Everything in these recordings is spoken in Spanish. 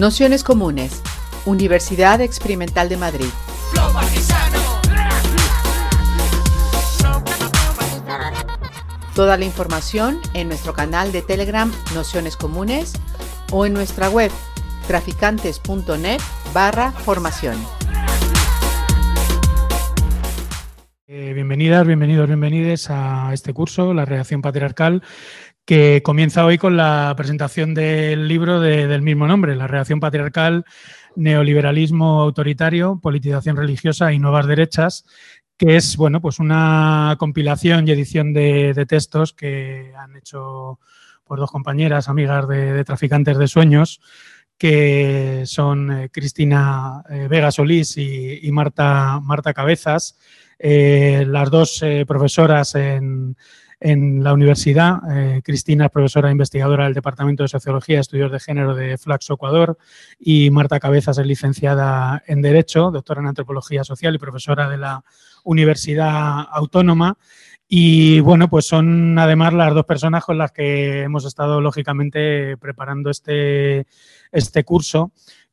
Nociones Comunes, Universidad Experimental de Madrid. Toda la información en nuestro canal de Telegram Nociones Comunes o en nuestra web traficantes.net barra formación. Eh, bienvenidas, bienvenidos, bienvenides a este curso, La Reacción Patriarcal, que comienza hoy con la presentación del libro del mismo nombre, La Reacción Patriarcal, Neoliberalismo Autoritario, Politización Religiosa y Nuevas Derechas, que es bueno, pues una compilación y edición de, textos que han hecho por dos compañeras, amigas de, Traficantes de Sueños, que son eh, Cristina eh, Vega Solís y, Marta, Marta Cabezas, eh, las dos profesoras en, en la universidad. Eh, Cristina es profesora investigadora del Departamento de Sociología y Estudios de Género de Flaxo, Ecuador, y Marta Cabezas es licenciada en Derecho, doctora en Antropología Social y profesora de la Universidad Autónoma. Y bueno, pues son además las dos personas con las que hemos estado lógicamente preparando este, este curso,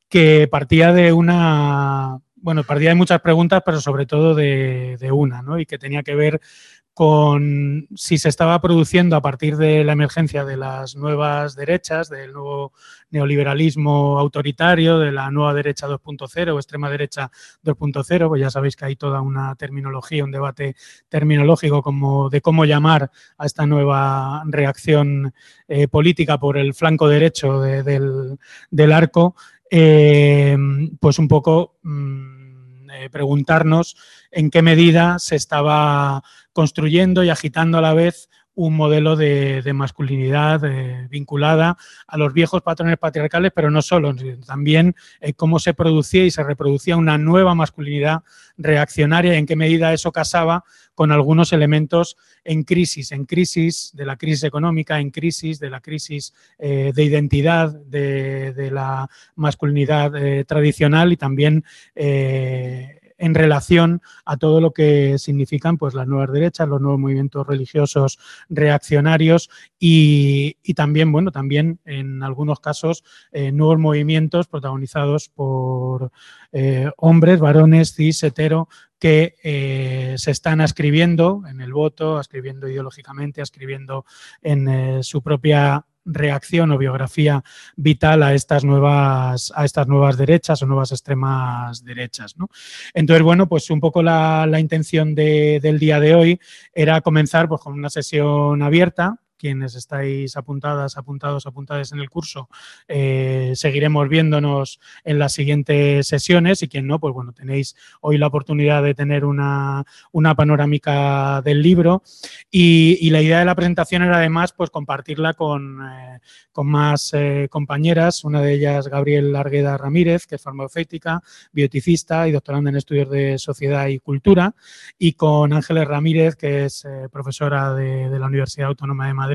que partía de una, bueno, partía de muchas preguntas, pero sobre todo de, de una, ¿no? Y que tenía que ver con si se estaba produciendo a partir de la emergencia de las nuevas derechas, del nuevo neoliberalismo autoritario, de la nueva derecha 2.0 o extrema derecha 2.0, pues ya sabéis que hay toda una terminología, un debate terminológico como de cómo llamar a esta nueva reacción eh, política por el flanco derecho del, arco, eh, pues un poco mm, eh, preguntarnos en qué medida se estaba construyendo y agitando a la vez un modelo de, masculinidad eh, vinculada a los viejos patrones patriarcales, pero no solo, también eh, cómo se producía y se reproducía una nueva masculinidad reaccionaria y en qué medida eso casaba con algunos elementos en crisis, en crisis de la crisis económica, en crisis de la crisis eh, de identidad de, de la masculinidad tradicional y también en relación a todo lo que significan pues, las nuevas derechas, los nuevos movimientos religiosos reaccionarios y, también, bueno, también en algunos casos eh, nuevos movimientos protagonizados por eh, hombres, varones, cis, hetero, que eh, se están ascribiendo en el voto, escribiendo ideológicamente, escribiendo en su propia reacción o biografía vital a estas nuevas, a estas nuevas derechas o nuevas extremas derechas. Entonces, bueno, pues un poco la, intención del día de hoy era comenzar pues, con una sesión abierta quienes estáis apuntadas, apuntados, apuntadas en el curso, eh, seguiremos viéndonos en las siguientes sesiones y quien no, pues bueno, tenéis hoy la oportunidad de tener una, panorámica del libro. Y, la idea de la presentación era además pues compartirla con, eh, más eh, compañeras, una de ellas Gabriel Largueda Ramírez, que es farmacéutica, bioticista y doctoranda en estudios de sociedad y cultura, y con Ángeles Ramírez, que es profesora de, de la Universidad Autónoma de Madrid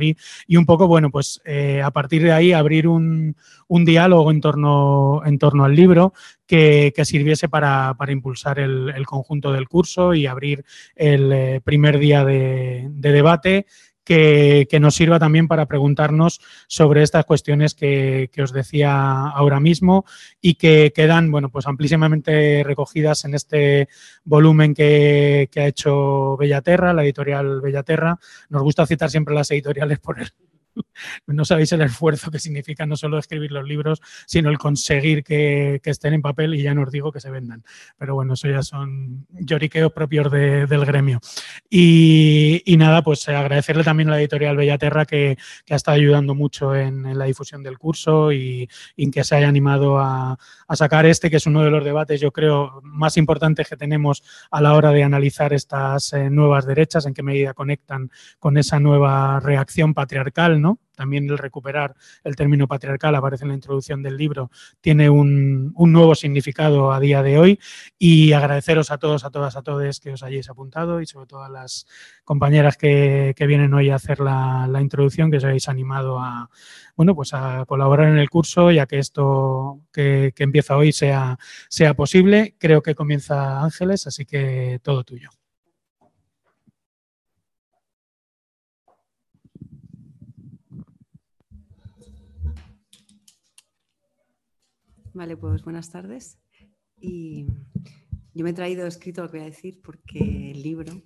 Y un poco, bueno, pues eh, a partir de ahí abrir un, diálogo en torno, en torno al libro que, sirviese para, impulsar el, conjunto del curso y abrir el eh, primer día de, debate que, nos sirva también para preguntarnos sobre estas cuestiones que, os decía ahora mismo y que quedan bueno, pues amplísimamente recogidas en este volumen que, que ha hecho Bellaterra, la editorial Bellaterra. Nos gusta citar siempre las editoriales por el, no sabéis el esfuerzo que significa no solo escribir los libros, sino el conseguir que, estén en papel y ya no os digo que se vendan. Pero bueno, eso ya son lloriqueos propios del gremio. Y, nada, pues agradecerle también a la editorial Bellaterra que, que ha estado ayudando mucho en, la difusión del curso y, en que se haya animado a, sacar este, que es uno de los debates, yo creo, más importantes que tenemos a la hora de analizar estas eh, nuevas derechas, en qué medida conectan con esa nueva reacción patriarcal también el recuperar el término patriarcal aparece en la introducción del libro, tiene un, nuevo significado a día de hoy y agradeceros a todos, a todas, a todos que os hayáis apuntado y sobre todo a las compañeras que, vienen hoy a hacer la, introducción, que os hayáis animado a, bueno, pues a colaborar en el curso y a que esto que, que empieza hoy sea, sea posible. Creo que comienza Ángeles, así que todo tuyo. Vale, pues buenas tardes. Y yo me he traído escrito lo que voy a decir porque el libro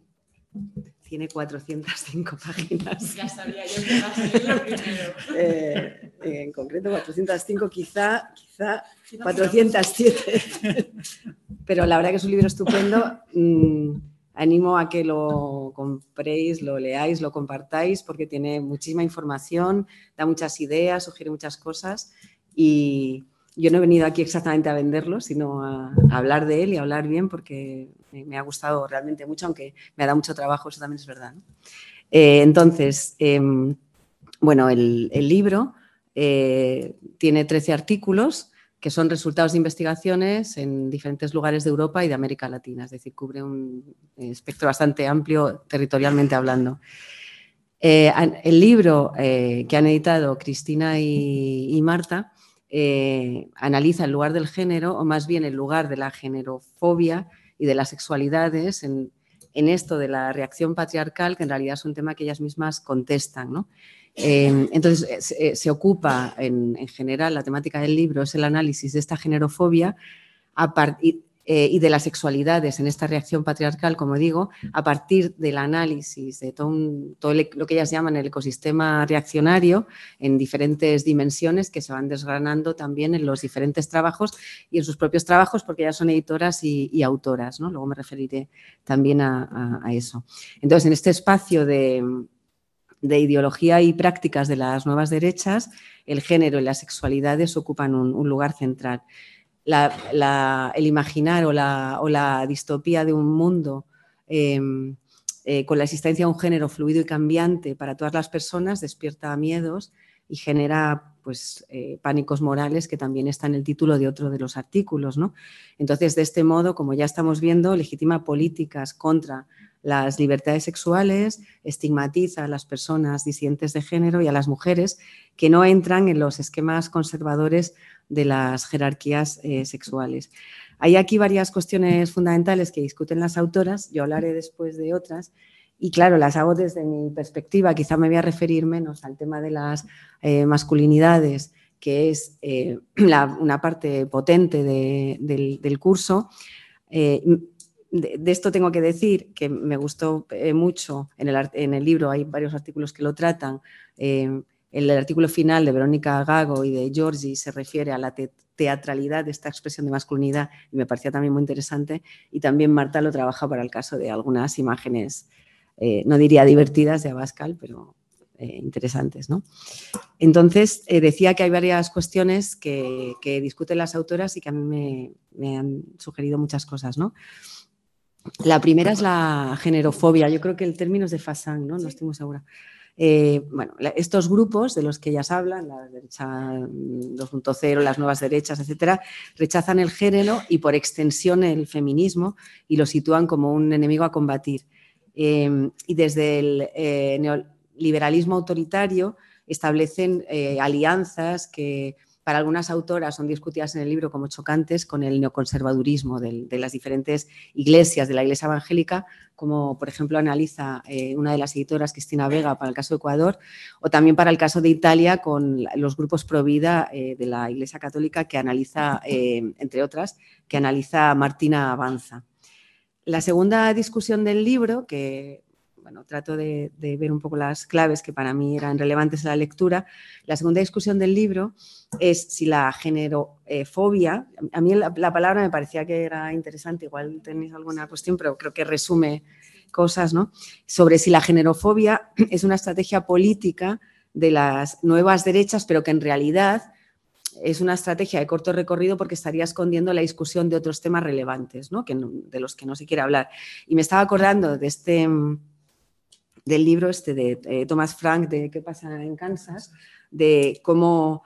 tiene 405 páginas. Ya sabía yo que iba a ser lo primero. Eh, en concreto 405, quizá, quizá 407. Pero la verdad que es un libro estupendo. Mm, animo a que lo compréis, lo leáis, lo compartáis, porque tiene muchísima información, da muchas ideas, sugiere muchas cosas. Y yo no he venido aquí exactamente a venderlo, sino a, hablar de él y a hablar bien, porque me, ha gustado realmente mucho, aunque me ha dado mucho trabajo, eso también es verdad. Eh, entonces, em, bueno, el, libro eh, tiene 13 artículos que son resultados de investigaciones en diferentes lugares de Europa y de América Latina, es decir, cubre un espectro bastante amplio territorialmente hablando. Eh, el libro que han editado Cristina y, Marta eh, analiza el lugar del género, o más bien el lugar de la generofobia y de las sexualidades en, esto de la reacción patriarcal, que en realidad es un tema que ellas mismas contestan. ¿no? Em, entonces, eh, se, ocupa en, general, la temática del libro es el análisis de esta generofobia eh, y de las sexualidades en esta reacción patriarcal, como digo, a partir del análisis de todo, lo que ellas llaman el ecosistema reaccionario en diferentes dimensiones que se van desgranando también en los diferentes trabajos y en sus propios trabajos, porque ellas son editoras y, autoras. Luego me referiré también a eso. Entonces, en este espacio de ideología y prácticas de las nuevas derechas, el género y las sexualidades ocupan un, lugar central. El imaginar o la, distopía de un mundo em, eh, con la existencia de un género fluido y cambiante para todas las personas despierta miedos y genera pues, eh, pánicos morales que también está en el título de otro de los artículos. ¿no? Entonces, de este modo, como ya estamos viendo, legitima políticas contra las libertades sexuales, estigmatiza a las personas disidentes de género y a las mujeres que no entran en los esquemas conservadores de las jerarquías eh, sexuales. Hay aquí varias cuestiones fundamentales que discuten las autoras, yo hablaré después de otras, y claro, las hago desde mi perspectiva, quizá me voy a referir menos al tema de las eh, masculinidades, que es eh, una parte potente del, curso de, esto tengo que decir que me gustó mucho en el, en el, libro, hay varios artículos que lo tratan. Eh, el artículo final de Verónica Gago y de Giorgi se refiere a la teatralidad de esta expresión de masculinidad y me parecía también muy interesante. Y también Marta lo trabaja para el caso de algunas imágenes, eh, no diría divertidas de Abascal, pero interesantes. ¿no? Entonces, decía que hay varias cuestiones que, discuten las autoras y que a mí me, me han sugerido muchas cosas. ¿no? La primera es la generofobia. Yo creo que el término es de Fassan, ¿no? No estoy muy segura. Eh, bueno, estos grupos de los que ellas hablan, la derecha 2.0, las nuevas derechas, etcétera, rechazan el género y por extensión el feminismo y lo sitúan como un enemigo a combatir. Eh, y desde el eh, neoliberalismo autoritario establecen alianzas que para algunas autoras son discutidas en el libro como chocantes con el neoconservadurismo de, las diferentes iglesias, de la iglesia evangélica, como por ejemplo analiza eh, una de las editoras, Cristina Vega, para el caso de Ecuador, o también para el caso de Italia con los grupos pro vida eh, de la iglesia católica que analiza, eh, entre otras, que analiza Martina Avanza. La segunda discusión del libro, que bueno, trato de, ver un poco las claves que para mí eran relevantes en la lectura. La segunda discusión del libro es si la generofobia, a mí la, palabra me parecía que era interesante, igual tenéis alguna cuestión, pero creo que resume cosas, ¿no? Sobre si la generofobia es una estrategia política de las nuevas derechas, pero que en realidad es una estrategia de corto recorrido porque estaría escondiendo la discusión de otros temas relevantes, ¿no? De los que no se quiere hablar. Y me estaba acordando de este del libro este de eh, Thomas Frank de ¿Qué pasa en Kansas? de cómo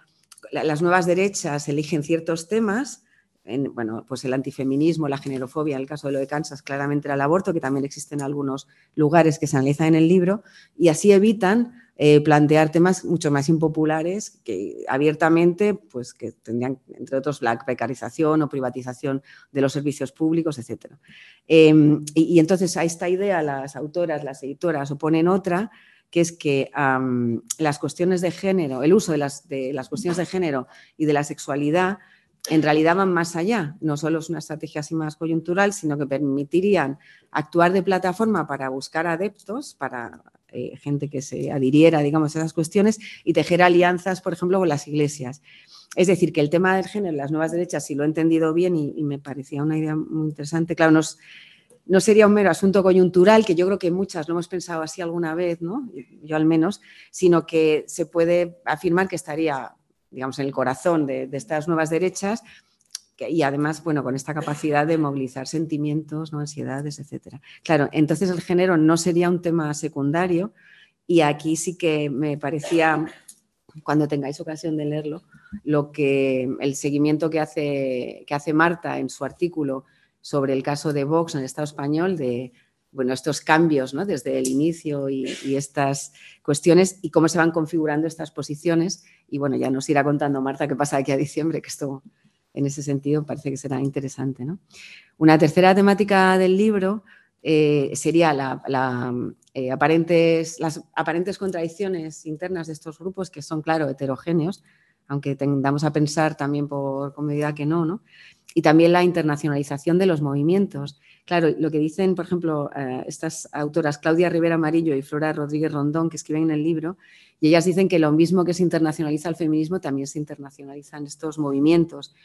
las nuevas derechas eligen ciertos temas, en, bueno, pues el antifeminismo, la generofobia, en el caso de lo de Kansas, claramente era el aborto, que también existe en algunos lugares que se analizan en el libro, y así evitan eh, plantear temas mucho más impopulares que abiertamente, pues que tendrían, entre otros, la precarización o privatización de los servicios públicos, etc. Em, y, entonces a esta idea las autoras, las editoras oponen otra, que es que las cuestiones de género, el uso de las, de las cuestiones de género y de la sexualidad en realidad van más allá. No solo es una estrategia así más coyuntural, sino que permitirían actuar de plataforma para buscar adeptos, para eh, gente que se adhiriera, digamos, a esas cuestiones y tejer alianzas, por ejemplo, con las iglesias. Es decir, que el tema del género, las nuevas derechas, si lo he entendido bien y, me parecía una idea muy interesante, claro, no sería un mero asunto coyuntural, que yo creo que muchas lo hemos pensado así alguna vez, ¿no? yo al menos, sino que se puede afirmar que estaría, digamos, en el corazón de, estas nuevas derechas y además, bueno, con esta capacidad de movilizar sentimientos, ¿no? ansiedades, etcétera. Claro, entonces el género no sería un tema secundario y aquí sí que me parecía, cuando tengáis ocasión de leerlo, lo que el seguimiento que hace, que hace Marta en su artículo sobre el caso de Vox en el Estado español, de bueno, estos cambios ¿no? desde el inicio y, estas cuestiones y cómo se van configurando estas posiciones. Y bueno, ya nos irá contando Marta qué pasa aquí a diciembre, que esto en ese sentido parece que será interesante. ¿no? Una tercera temática del libro eh, sería eh, las aparentes contradicciones internas de estos grupos que son, claro, heterogéneos, aunque tendamos a pensar también por comodidad que no, ¿no? y también la internacionalización de los movimientos. Claro, lo que dicen, por ejemplo, eh, estas autoras, Claudia Rivera Amarillo y Flora Rodríguez Rondón, que escriben en el libro, y ellas dicen que lo mismo que se internacionaliza el feminismo, también se internacionalizan estos movimientos.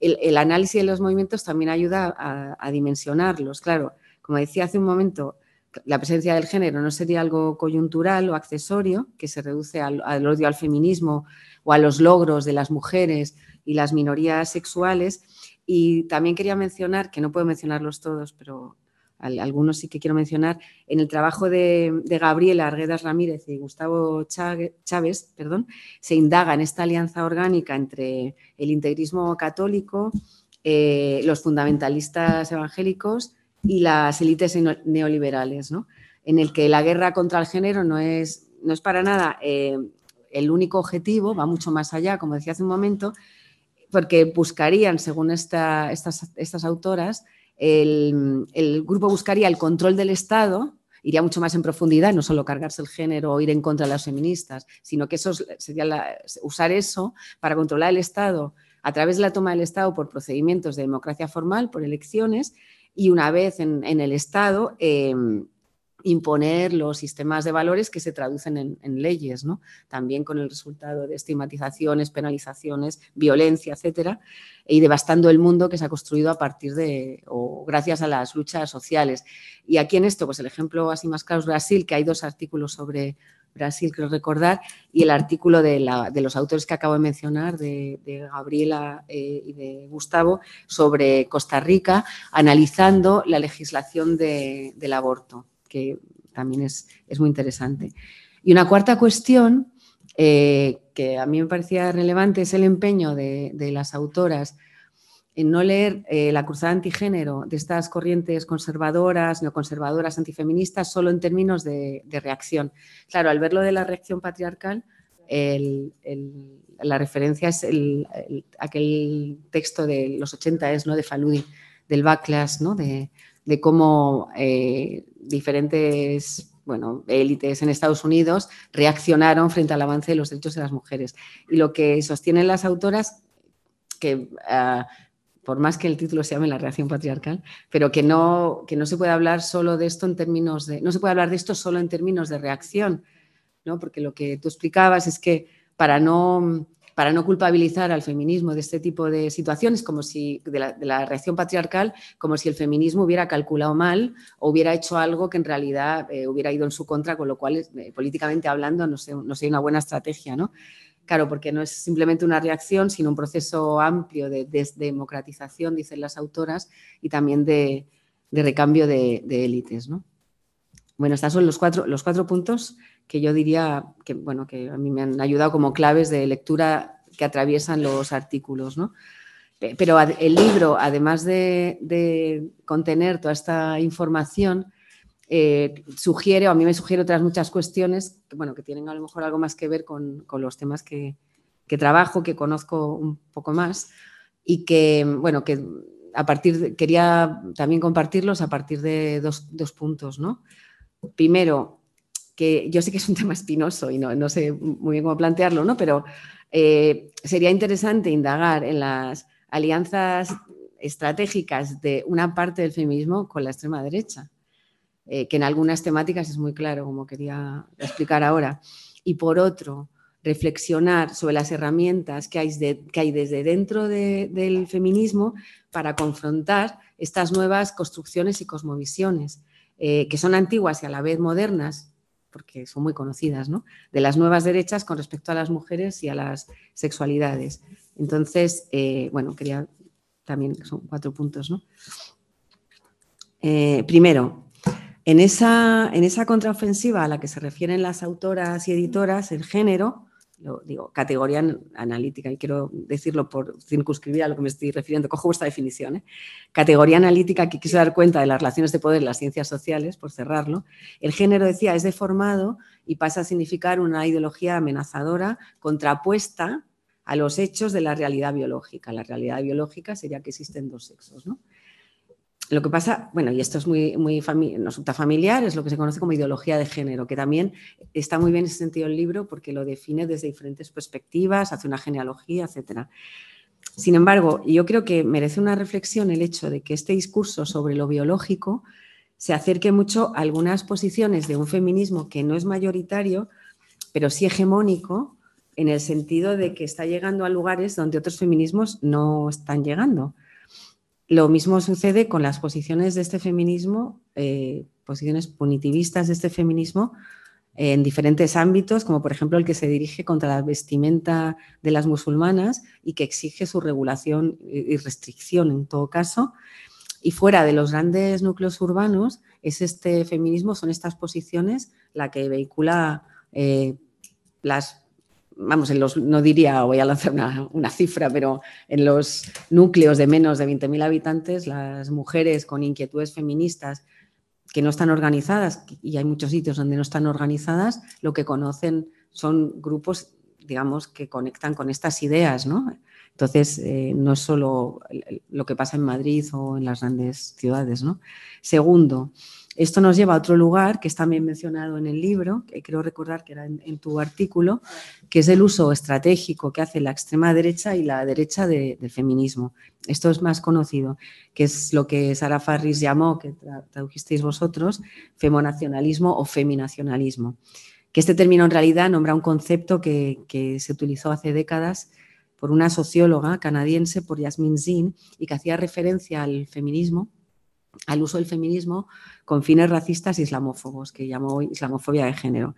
El, análisis de los movimientos también ayuda a, dimensionarlos. Claro, como decía hace un momento, la presencia del género no sería algo coyuntural o accesorio, que se reduce al odio al feminismo o a los logros de las mujeres y las minorías sexuales, y también quería mencionar, que no puedo mencionarlos todos, pero algunos sí que quiero mencionar, en el trabajo de, Gabriela Arguedas Ramírez y Gustavo Chávez, perdón, se indaga en esta alianza orgánica entre el integrismo católico, eh, los fundamentalistas evangélicos y las élites neoliberales, ¿no? en el que la guerra contra el género no es, no es para nada eh, el único objetivo, va mucho más allá, como decía hace un momento, porque buscarían, según estas, autoras, el, grupo buscaría el control del Estado, iría mucho más en profundidad, no solo cargarse el género o ir en contra de las feministas, sino que eso sería usar eso para controlar el Estado a través de la toma del Estado por procedimientos de democracia formal, por elecciones, y una vez en, el Estado, em, imponer los sistemas de valores que se traducen en, leyes, ¿no? También con el resultado de estigmatizaciones, penalizaciones, violencia, etcétera, y devastando el mundo que se ha construido a partir de o gracias a las luchas sociales. Y aquí en esto, pues el ejemplo así más claro es Brasil, que hay dos artículos sobre Brasil, creo recordar, y el artículo de, los autores que acabo de mencionar, de, Gabriela eh, y de Gustavo, sobre Costa Rica, analizando la legislación del aborto que también es, muy interesante. Y una cuarta cuestión eh, que a mí me parecía relevante es el empeño de, las autoras en no leer eh, la cruzada antigénero de estas corrientes conservadoras, neoconservadoras, antifeministas, solo en términos de, reacción. Claro, al verlo de la reacción patriarcal, la referencia es aquel texto de los 80 es ¿no? de Faludi, del backlash, ¿no? de, de cómo eh, diferentes bueno, élites en Estados Unidos reaccionaron frente al avance de los derechos de las mujeres. Y lo que sostienen las autoras, que ah, por más que el título se llame La reacción patriarcal, pero que no, que no se puede hablar solo de esto en términos de, no se puede hablar de esto solo en términos de reacción, ¿no? porque lo que tú explicabas es que para no para no culpabilizar al feminismo de este tipo de situaciones, como si de la, reacción patriarcal, como si el feminismo hubiera calculado mal o hubiera hecho algo que en realidad eh, hubiera ido en su contra, con lo cual, eh, políticamente hablando, no sé, no sé una buena estrategia, ¿no? Claro, porque no es simplemente una reacción, sino un proceso amplio de desdemocratización, dicen las autoras, y también de, recambio de, élites, ¿no? Bueno, estos son los cuatro, los cuatro puntos que yo diría que, bueno, que a mí me han ayudado como claves de lectura que atraviesan los artículos. ¿no? Pero el libro, además de, contener toda esta información, eh, sugiere, o a mí me sugiere otras muchas cuestiones que, bueno, que tienen a lo mejor algo más que ver con, los temas que, trabajo, que conozco un poco más y que, bueno, que a partir quería también compartirlos a partir de dos, dos puntos, ¿no? Primero, que yo sé que es un tema espinoso y no, sé muy bien cómo plantearlo, ¿no? pero eh, sería interesante indagar en las alianzas estratégicas de una parte del feminismo con la extrema derecha, eh, que en algunas temáticas es muy claro, como quería explicar ahora. Y por otro, reflexionar sobre las herramientas que hay, que hay desde dentro del feminismo para confrontar estas nuevas construcciones y cosmovisiones, eh, que son antiguas y a la vez modernas, porque son muy conocidas, ¿no? de las nuevas derechas con respecto a las mujeres y a las sexualidades. Entonces, eh, bueno, quería también, son cuatro puntos. ¿no? Eh, primero, en esa, en esa contraofensiva a la que se refieren las autoras y editoras, el género, lo digo, categoría analítica, y quiero decirlo por circunscribir a lo que me estoy refiriendo, cojo vuestra definición, ¿eh? categoría analítica que quiso dar cuenta de las relaciones de poder en las ciencias sociales, por cerrarlo, el género, decía, es deformado y pasa a significar una ideología amenazadora contrapuesta a los hechos de la realidad biológica. La realidad biológica sería que existen dos sexos, ¿no? Lo que pasa, bueno, y esto es muy, muy familiar, es lo que se conoce como ideología de género, que también está muy bien en ese sentido el libro porque lo define desde diferentes perspectivas, hace una genealogía, etc. Sin embargo, yo creo que merece una reflexión el hecho de que este discurso sobre lo biológico se acerque mucho a algunas posiciones de un feminismo que no es mayoritario, pero sí hegemónico, en el sentido de que está llegando a lugares donde otros feminismos no están llegando. Lo mismo sucede con las posiciones de este feminismo, eh, posiciones punitivistas de este feminismo en diferentes ámbitos, como por ejemplo el que se dirige contra la vestimenta de las musulmanas y que exige su regulación y restricción en todo caso. Y fuera de los grandes núcleos urbanos, es este feminismo, son estas posiciones la que vehicula eh, las vamos, en los, no diría, voy a lanzar una, cifra, pero en los núcleos de menos de 20.000 habitantes, las mujeres con inquietudes feministas que no están organizadas, y hay muchos sitios donde no están organizadas, lo que conocen son grupos, digamos, que conectan con estas ideas, ¿no? Entonces, eh, no es solo lo que pasa en Madrid o en las grandes ciudades, ¿no? Segundo, esto nos lleva a otro lugar que está también mencionado en el libro, que creo recordar que era en, tu artículo, que es el uso estratégico que hace la extrema derecha y la derecha del feminismo. Esto es más conocido, que es lo que Sara Farris llamó, que tradujisteis vosotros, femonacionalismo o feminacionalismo. Que este término en realidad nombra un concepto que, que se utilizó hace décadas por una socióloga canadiense, por Yasmin Zin, y que hacía referencia al feminismo al uso del feminismo con fines racistas e islamófobos, que llamó islamofobia de género.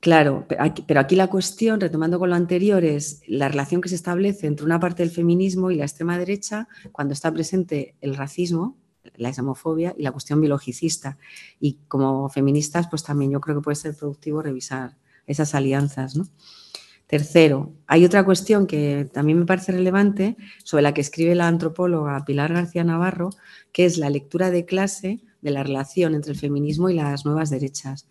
Claro, pero aquí la cuestión, retomando con lo anterior, es la relación que se establece entre una parte del feminismo y la extrema derecha cuando está presente el racismo, la islamofobia y la cuestión biologicista. Y como feministas, pues también yo creo que puede ser productivo revisar esas alianzas. ¿no? Tercero, hay otra cuestión que también me parece relevante, sobre la que escribe la antropóloga Pilar García Navarro, que es la lectura de clase de la relación entre el feminismo y las nuevas derechas.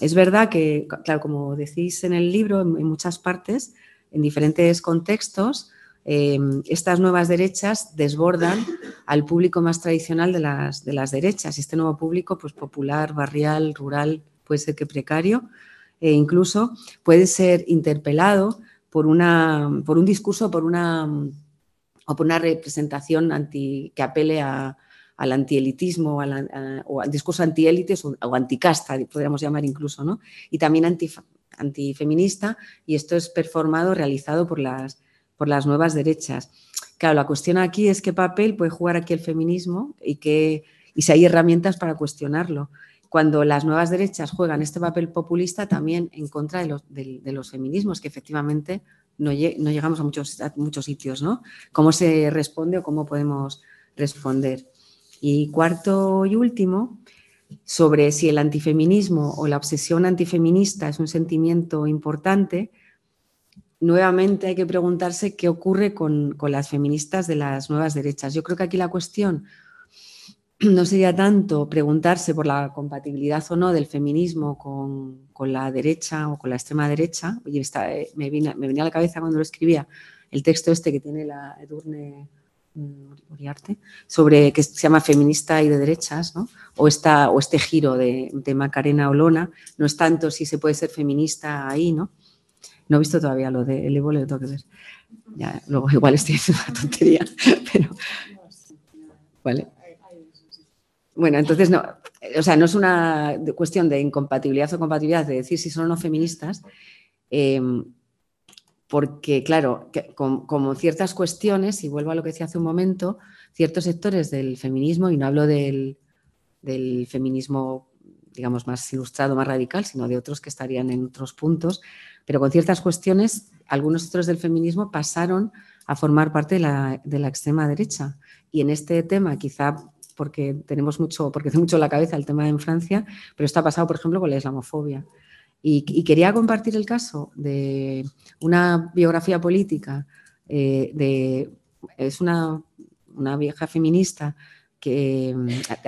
Es verdad que, claro, como decís en el libro, en, muchas partes, en diferentes contextos, em, estas nuevas derechas desbordan al público más tradicional de las, de las derechas. Este nuevo público, pues popular, barrial, rural, puede ser que precario, e incluso puede ser interpelado por, una, por un discurso por una, o por una representación anti, que apele al antielitismo o al discurso antiélites o, o, anticasta, podríamos llamar incluso, ¿no? y también anti, antifeminista, y esto es performado, realizado por las, por las nuevas derechas. Claro, la cuestión aquí es qué papel puede jugar aquí el feminismo y, qué, y si hay herramientas para cuestionarlo cuando las nuevas derechas juegan este papel populista también en contra de los, feminismos, que efectivamente no, llegamos a muchos, sitios, ¿no? ¿Cómo se responde o cómo podemos responder? Y cuarto y último, sobre si el antifeminismo o la obsesión antifeminista es un sentimiento importante, nuevamente hay que preguntarse qué ocurre con, las feministas de las nuevas derechas. Yo creo que aquí la cuestión no sería tanto preguntarse por la compatibilidad o no del feminismo con, la derecha o con la extrema derecha. Oye, eh, me, venía a la cabeza cuando lo escribía el texto este que tiene la Edurne mm, Uriarte, sobre que se llama feminista y de derechas, ¿no? o, esta, o este giro de, de Macarena Olona, no es tanto si se puede ser feminista ahí, ¿no? No he visto todavía lo de El Evo, tengo que ver. Ya, luego igual estoy haciendo una tontería, pero... Vale. Bueno, entonces no, o sea, no es una cuestión de incompatibilidad o compatibilidad de decir si son o no feministas, em, porque claro, como, ciertas cuestiones, y vuelvo a lo que decía hace un momento, ciertos sectores del feminismo, y no hablo del, del feminismo, digamos, más ilustrado, más radical, sino de otros que estarían en otros puntos, pero con ciertas cuestiones, algunos sectores del feminismo pasaron a formar parte de la, de la extrema derecha. Y en este tema, quizá porque tenemos mucho, porque hace mucho la cabeza el tema en Francia, pero esto ha pasado, por ejemplo, con la islamofobia. Y, quería compartir el caso de una biografía política eh, de, es una, una, vieja feminista que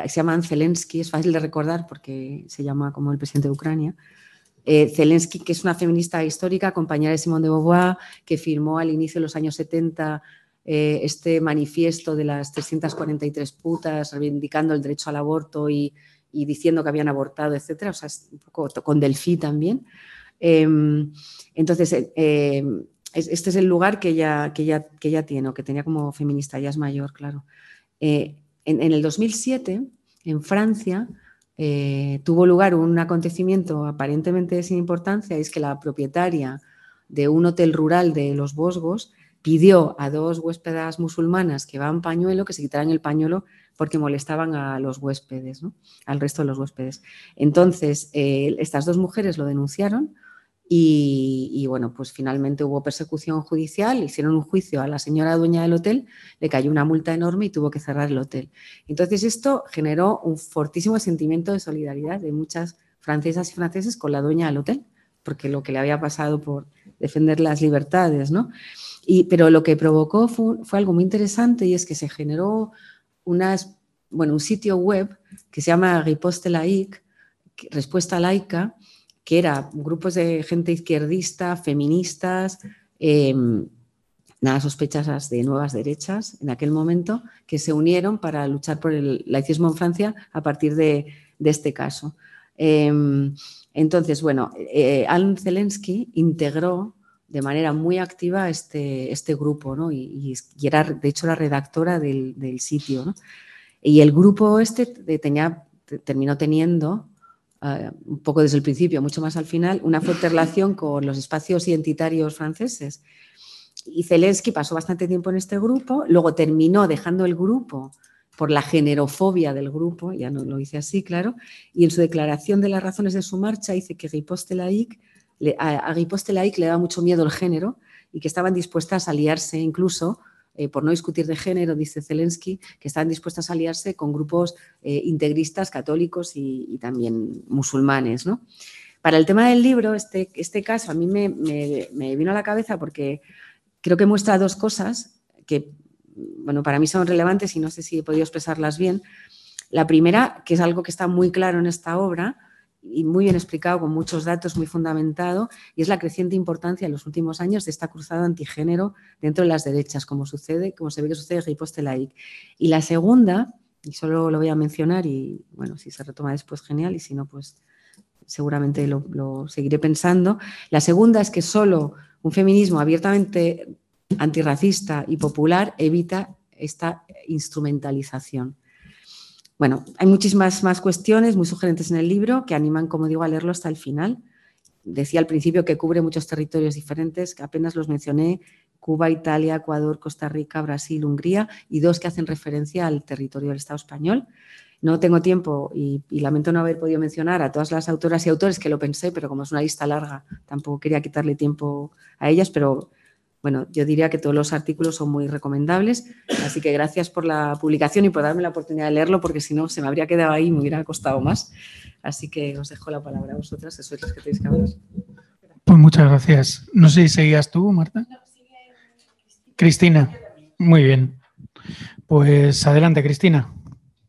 se llama Zelensky, es fácil de recordar porque se llama como el presidente de Ucrania. Eh, Zelensky, que es una feminista histórica, compañera de Simone de Beauvoir, que firmó al inicio de los años 70 eh, este manifiesto de las 343 putas reivindicando el derecho al aborto y, diciendo que habían abortado, etcétera, o sea, un poco con Delphi también. Em, entonces, eh, em, este es el lugar que ella, que, ella, que ella tiene, o que tenía como feminista, ya es mayor, claro. Eh, en, en, el 2007, en Francia, tuvo lugar un acontecimiento aparentemente sin importancia, es que la propietaria de un hotel rural de los Bosgos pidió a dos huéspedas musulmanas que van pañuelo que se quitaran el pañuelo porque molestaban a los huéspedes, ¿no? al resto de los huéspedes. Entonces, eh, estas dos mujeres lo denunciaron y, bueno, pues finalmente hubo persecución judicial, hicieron un juicio a la señora dueña del hotel, le cayó una multa enorme y tuvo que cerrar el hotel. Entonces, esto generó un fortísimo sentimiento de solidaridad de muchas francesas y franceses con la dueña del hotel, porque lo que le había pasado por defender las libertades, ¿no? Pero lo que provocó fue, algo muy interesante y es que se generó un sitio web que se llama Riposte Laïque, Respuesta Laica, que era grupos de gente izquierdista, feministas, em, nada sospechosas de nuevas derechas en aquel momento, que se unieron para luchar por el laicismo en Francia a partir de, este caso. Em, entonces, bueno, eh, Alan Zelensky integró de manera muy activa este, este grupo, ¿no? Y, era, de hecho, la redactora del, sitio, ¿no? Y el grupo este tenía, terminó teniendo, ah, un poco desde el principio, mucho más al final, una fuerte relación con los espacios identitarios franceses. Y Zelensky pasó bastante tiempo en este grupo, luego terminó dejando el grupo por la generofobia del grupo, ya no lo dice así, claro, y en su declaración de las razones de su marcha dice que Riposte Laïque a, a le daba mucho miedo el género y que estaban dispuestas a aliarse incluso, eh, por no discutir de género, dice Zelensky, que estaban dispuestas a aliarse con grupos eh, integristas, católicos y, también musulmanes. ¿no? Para el tema del libro, este, este caso a mí me, me, vino a la cabeza porque creo que muestra dos cosas que, bueno, para mí son relevantes y no sé si he podido expresarlas bien. La primera, que es algo que está muy claro en esta obra, y muy bien explicado, con muchos datos, muy fundamentado, y es la creciente importancia en los últimos años de esta cruzada antigénero dentro de las derechas, como sucede, como se ve que sucede en Riposte Laik. Y la segunda, y solo lo voy a mencionar, y bueno, si se retoma después, genial, y si no, pues seguramente lo seguiré pensando. La segunda es que solo un feminismo abiertamente antirracista y popular evita esta instrumentalización. Bueno, hay muchísimas más cuestiones muy sugerentes en el libro que animan, como digo, a leerlo hasta el final. Decía al principio que cubre muchos territorios diferentes, que apenas los mencioné, Cuba, Italia, Ecuador, Costa Rica, Brasil, Hungría, y dos que hacen referencia al territorio del Estado español. No tengo tiempo y, y, lamento no haber podido mencionar a todas las autoras y autores que lo pensé, pero como es una lista larga, tampoco quería quitarle tiempo a ellas, pero bueno, yo diría que todos los artículos son muy recomendables, así que gracias por la publicación y por darme la oportunidad de leerlo, porque si no se me habría quedado ahí y me hubiera costado más. Así que os dejo la palabra a vosotras, que sois las que tenéis que hablar. Pues muchas gracias. No sé si seguías tú, Marta. Cristina, muy bien. Pues adelante, Cristina.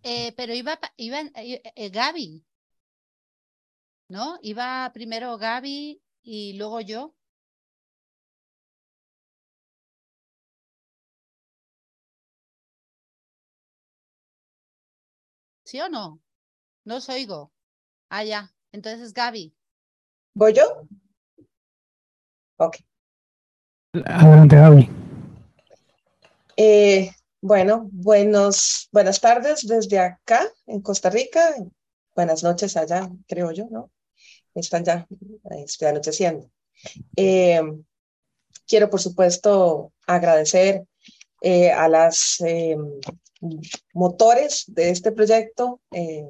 Eh, pero iba, iba eh, eh, Gaby, ¿no? Iba primero Gaby y luego yo. ¿Sí o no? No os oigo. Ah, ya. Entonces, Gaby. ¿Voy yo? Ok. Adelante, Gaby. Eh, bueno, buenos, buenas tardes desde acá, en Costa Rica. Buenas noches allá, creo yo, ¿no? Están ya estoy anocheciendo. Eh, quiero, por supuesto, agradecer eh, a las eh, motores de este proyecto, eh,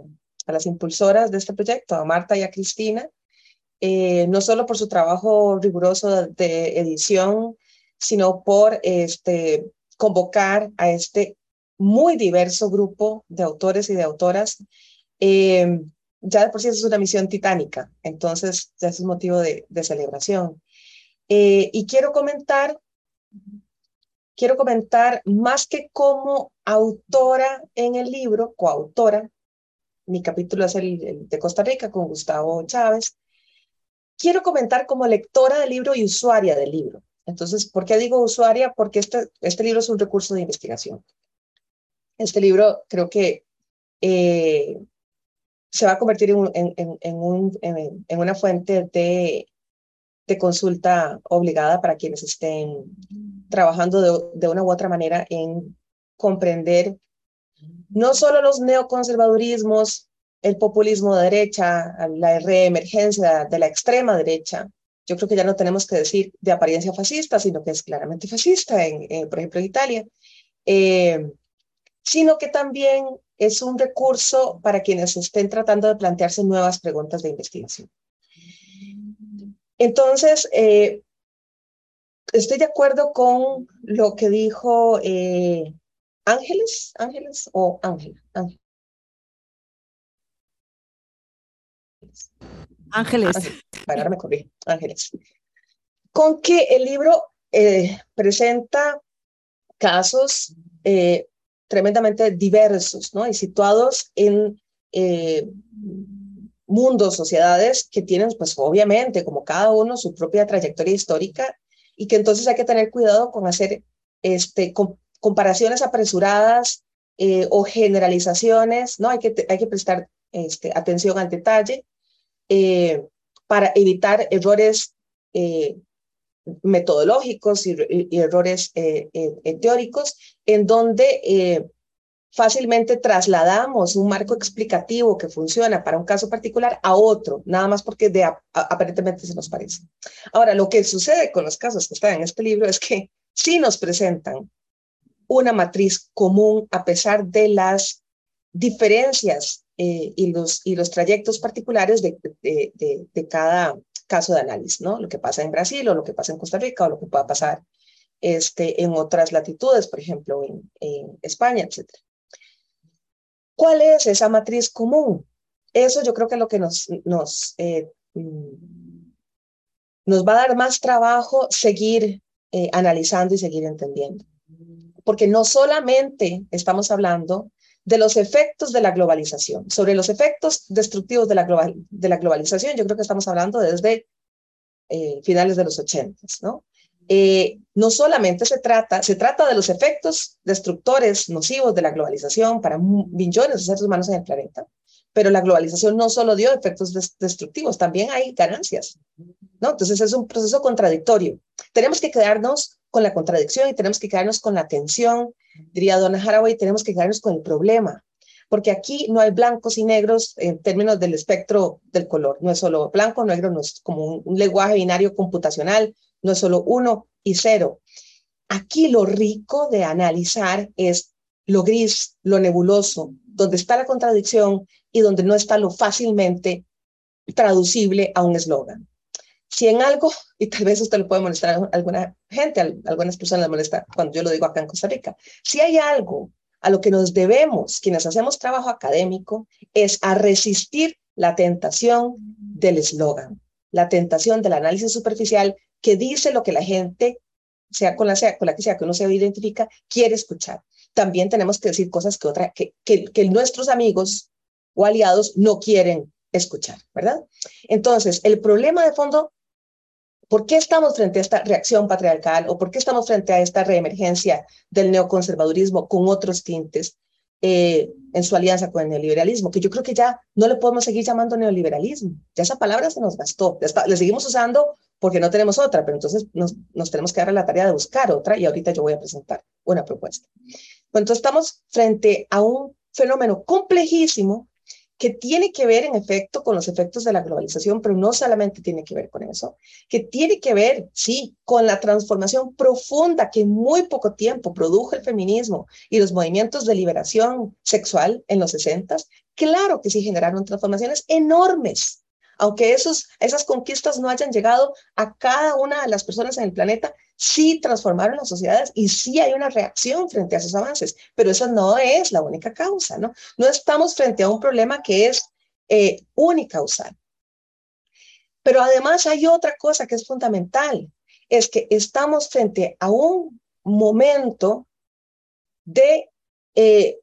a las impulsoras de este proyecto, a Marta y a Cristina, eh, no solo por su trabajo riguroso de edición, sino por este, convocar a este muy diverso grupo de autores y de autoras. Eh, ya de por sí es una misión titánica, entonces ya es un motivo de, celebración. Y quiero comentar, quiero comentar más que como autora en el libro, coautora, mi capítulo es el, el de Costa Rica con Gustavo Chávez, quiero comentar como lectora del libro y usuaria del libro. Entonces, ¿por qué digo usuaria? Porque este, este libro es un recurso de investigación. Este libro creo que eh, se va a convertir en, un, en, en, un, en una fuente de, de, consulta obligada para quienes estén trabajando de, una u otra manera en comprender no solo los neoconservadurismos, el populismo de derecha, la reemergencia de la extrema derecha. Yo creo que ya no tenemos que decir de apariencia fascista, sino que es claramente fascista, en, en por ejemplo, en Italia, eh, sino que también es un recurso para quienes estén tratando de plantearse nuevas preguntas de investigación. Entonces, eh, estoy de acuerdo con lo que dijo eh, Ángeles, Ángeles o Ángel, Ángel. Ángeles. Para ahora me corrí, Ángeles. Con que el libro eh, presenta casos eh, tremendamente diversos, ¿no? Y situados en eh, mundos, sociedades que tienen, pues obviamente, como cada uno, su propia trayectoria histórica y que entonces hay que tener cuidado con hacer este, comparaciones apresuradas eh, o generalizaciones, ¿no? Hay que, hay que prestar este, atención al detalle eh, para evitar errores eh, metodológicos y errores teóricos en donde fácilmente trasladamos un marco explicativo que funciona para un caso particular a otro, nada más porque de, a, aparentemente se nos parece. Ahora, lo que sucede con los casos que están en este libro es que sí nos presentan una matriz común a pesar de las diferencias eh, y, los, y los trayectos particulares de, de, de, de, cada caso de análisis, ¿no? Lo que pasa en Brasil o lo que pasa en Costa Rica o lo que pueda pasar este, en otras latitudes, por ejemplo, en, en España, etc. ¿Cuál es esa matriz común? Eso yo creo que es lo que nos, nos, eh, nos va a dar más trabajo seguir eh, analizando y seguir entendiendo porque no solamente estamos hablando de los efectos de la globalización. Sobre los efectos destructivos de la, global, de la globalización, yo creo que estamos hablando desde eh, finales de los 80, ¿no? Eh, no solamente se trata, se trata de los efectos destructores nocivos de la globalización para millones de seres humanos en el planeta, pero la globalización no solo dio efectos destructivos, también hay ganancias, ¿no? Entonces es un proceso contradictorio. Tenemos que quedarnos con la contradicción y tenemos que quedarnos con la tensión, diría Donna Haraway, tenemos que quedarnos con el problema, porque aquí no hay blancos y negros en términos del espectro del color, no es solo blanco, negro, no es como un, lenguaje binario computacional, no es solo uno y cero. Aquí lo rico de analizar es lo gris, lo nebuloso, donde está la contradicción y donde no está lo fácilmente traducible a un eslogan si en algo, y tal vez usted le puede molestar a alguna gente, a algunas personas les molesta cuando yo lo digo acá en Costa Rica, si hay algo a lo que nos debemos, quienes hacemos trabajo académico, es a resistir la tentación del eslogan, la tentación del análisis superficial que dice lo que la gente, sea con la, sea, con la que sea que uno se identifica, quiere escuchar. También tenemos que decir cosas que, otra, que, nuestros amigos o aliados no quieren escuchar, ¿verdad? Entonces, el problema de fondo ¿Por qué estamos frente a esta reacción patriarcal o por qué estamos frente a esta reemergencia del neoconservadurismo con otros tintes eh, en su alianza con el neoliberalismo? Que yo creo que ya no le podemos seguir llamando neoliberalismo. Ya esa palabra se nos gastó. Le seguimos usando porque no tenemos otra, pero entonces nos, nos tenemos que dar a la tarea de buscar otra y ahorita yo voy a presentar una propuesta. Pues entonces estamos frente a un fenómeno complejísimo que tiene que ver en efecto con los efectos de la globalización, pero no solamente tiene que ver con eso, que tiene que ver, sí, con la transformación profunda que en muy poco tiempo produjo el feminismo y los movimientos de liberación sexual en los 60. Claro que sí generaron transformaciones enormes, aunque esos, esas conquistas no hayan llegado a cada una de las personas en el planeta, sí transformaron las sociedades y sí hay una reacción frente a esos avances, pero esa no es la única causa, ¿no? No estamos frente a un problema que es eh, unicausal. Pero además hay otra cosa que es fundamental, es que estamos frente a un momento de eh,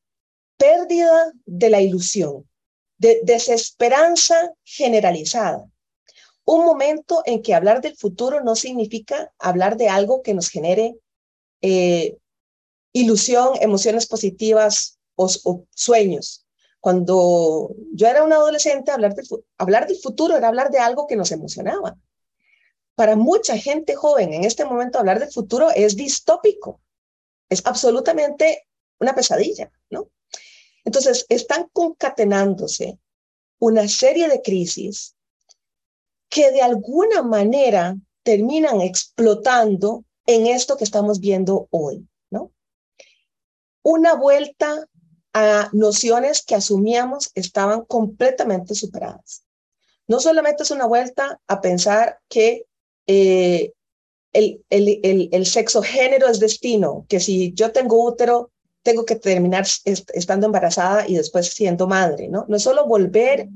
pérdida de la ilusión de desesperanza generalizada. Un momento en que hablar del futuro no significa hablar de algo que nos genere eh, ilusión, emociones positivas o, sueños. Cuando yo era una adolescente, hablar del, hablar del futuro era hablar de algo que nos emocionaba. Para mucha gente joven en este momento hablar del futuro es distópico, es absolutamente una pesadilla, ¿no? Entonces, están concatenándose una serie de crisis que de alguna manera terminan explotando en esto que estamos viendo hoy, ¿no? Una vuelta a nociones que asumíamos estaban completamente superadas. No solamente es una vuelta a pensar que eh, el, el, el, sexo género es destino, que si yo tengo útero, tengo que terminar estando embarazada y después siendo madre, ¿no? No es solo volver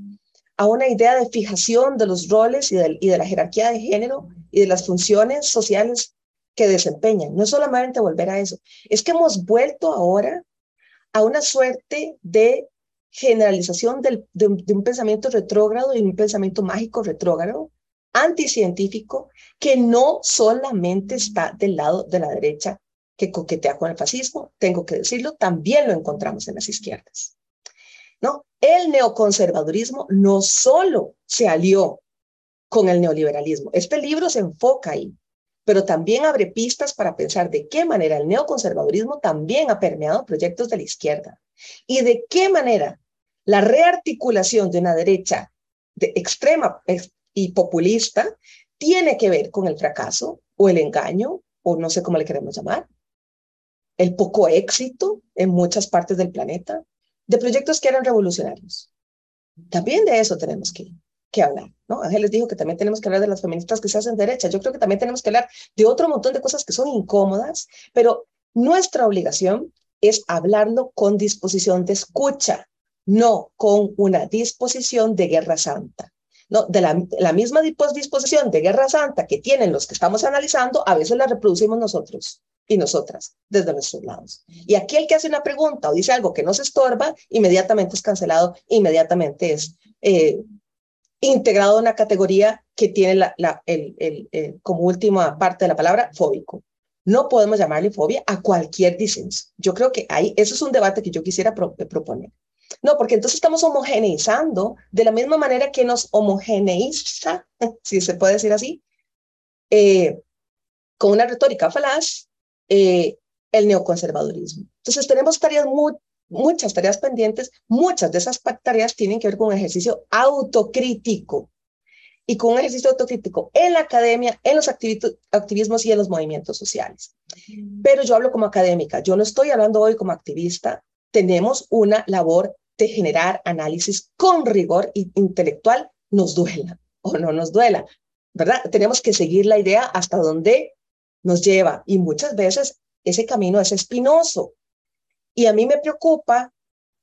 a una idea de fijación de los roles y de, y de la jerarquía de género y de las funciones sociales que desempeñan. No es solamente volver a eso, es que hemos vuelto ahora a una suerte de generalización del, de, de, un pensamiento retrógrado y un pensamiento mágico retrógrado, anticientífico, que no solamente está del lado de la derecha que coquetea con el fascismo, tengo que decirlo, también lo encontramos en las izquierdas. ¿no? El neoconservadurismo no solo se alió con el neoliberalismo, este libro se enfoca ahí, pero también abre pistas para pensar de qué manera el neoconservadurismo también ha permeado proyectos de la izquierda y de qué manera la rearticulación de una derecha de extrema y populista tiene que ver con el fracaso o el engaño, o no sé cómo le queremos llamar, el poco éxito en muchas partes del planeta, de proyectos que eran revolucionarios. También de eso tenemos que, que hablar, ¿no? Ángeles dijo que también tenemos que hablar de las feministas que se hacen derecha. Yo creo que también tenemos que hablar de otro montón de cosas que son incómodas, pero nuestra obligación es hablarlo con disposición de escucha, no con una disposición de guerra santa. No, de la, la misma disposición de guerra santa que tienen los que estamos analizando, a veces la reproducimos nosotros y nosotras desde nuestros lados. Y aquel que hace una pregunta o dice algo que nos estorba, inmediatamente es cancelado, inmediatamente es eh, integrado en una categoría que tiene la, la, el, el, como última parte de la palabra fóbico. No podemos llamarle fobia a cualquier disenso. Yo creo que ahí, eso es un debate que yo quisiera proponer. No, porque entonces estamos homogeneizando de la misma manera que nos homogeneiza, si se puede decir así, eh, con una retórica falaz, eh, el neoconservadurismo. Entonces tenemos tareas muy, muchas tareas pendientes, muchas de esas tareas tienen que ver con un ejercicio autocrítico y con un ejercicio autocrítico en la academia, en los activismos y en los movimientos sociales. Pero yo hablo como académica, yo no estoy hablando hoy como activista, tenemos una labor de generar análisis con rigor intelectual, nos duela o no nos duela, ¿verdad? Tenemos que seguir la idea hasta donde nos lleva y muchas veces ese camino es espinoso. Y a mí me preocupa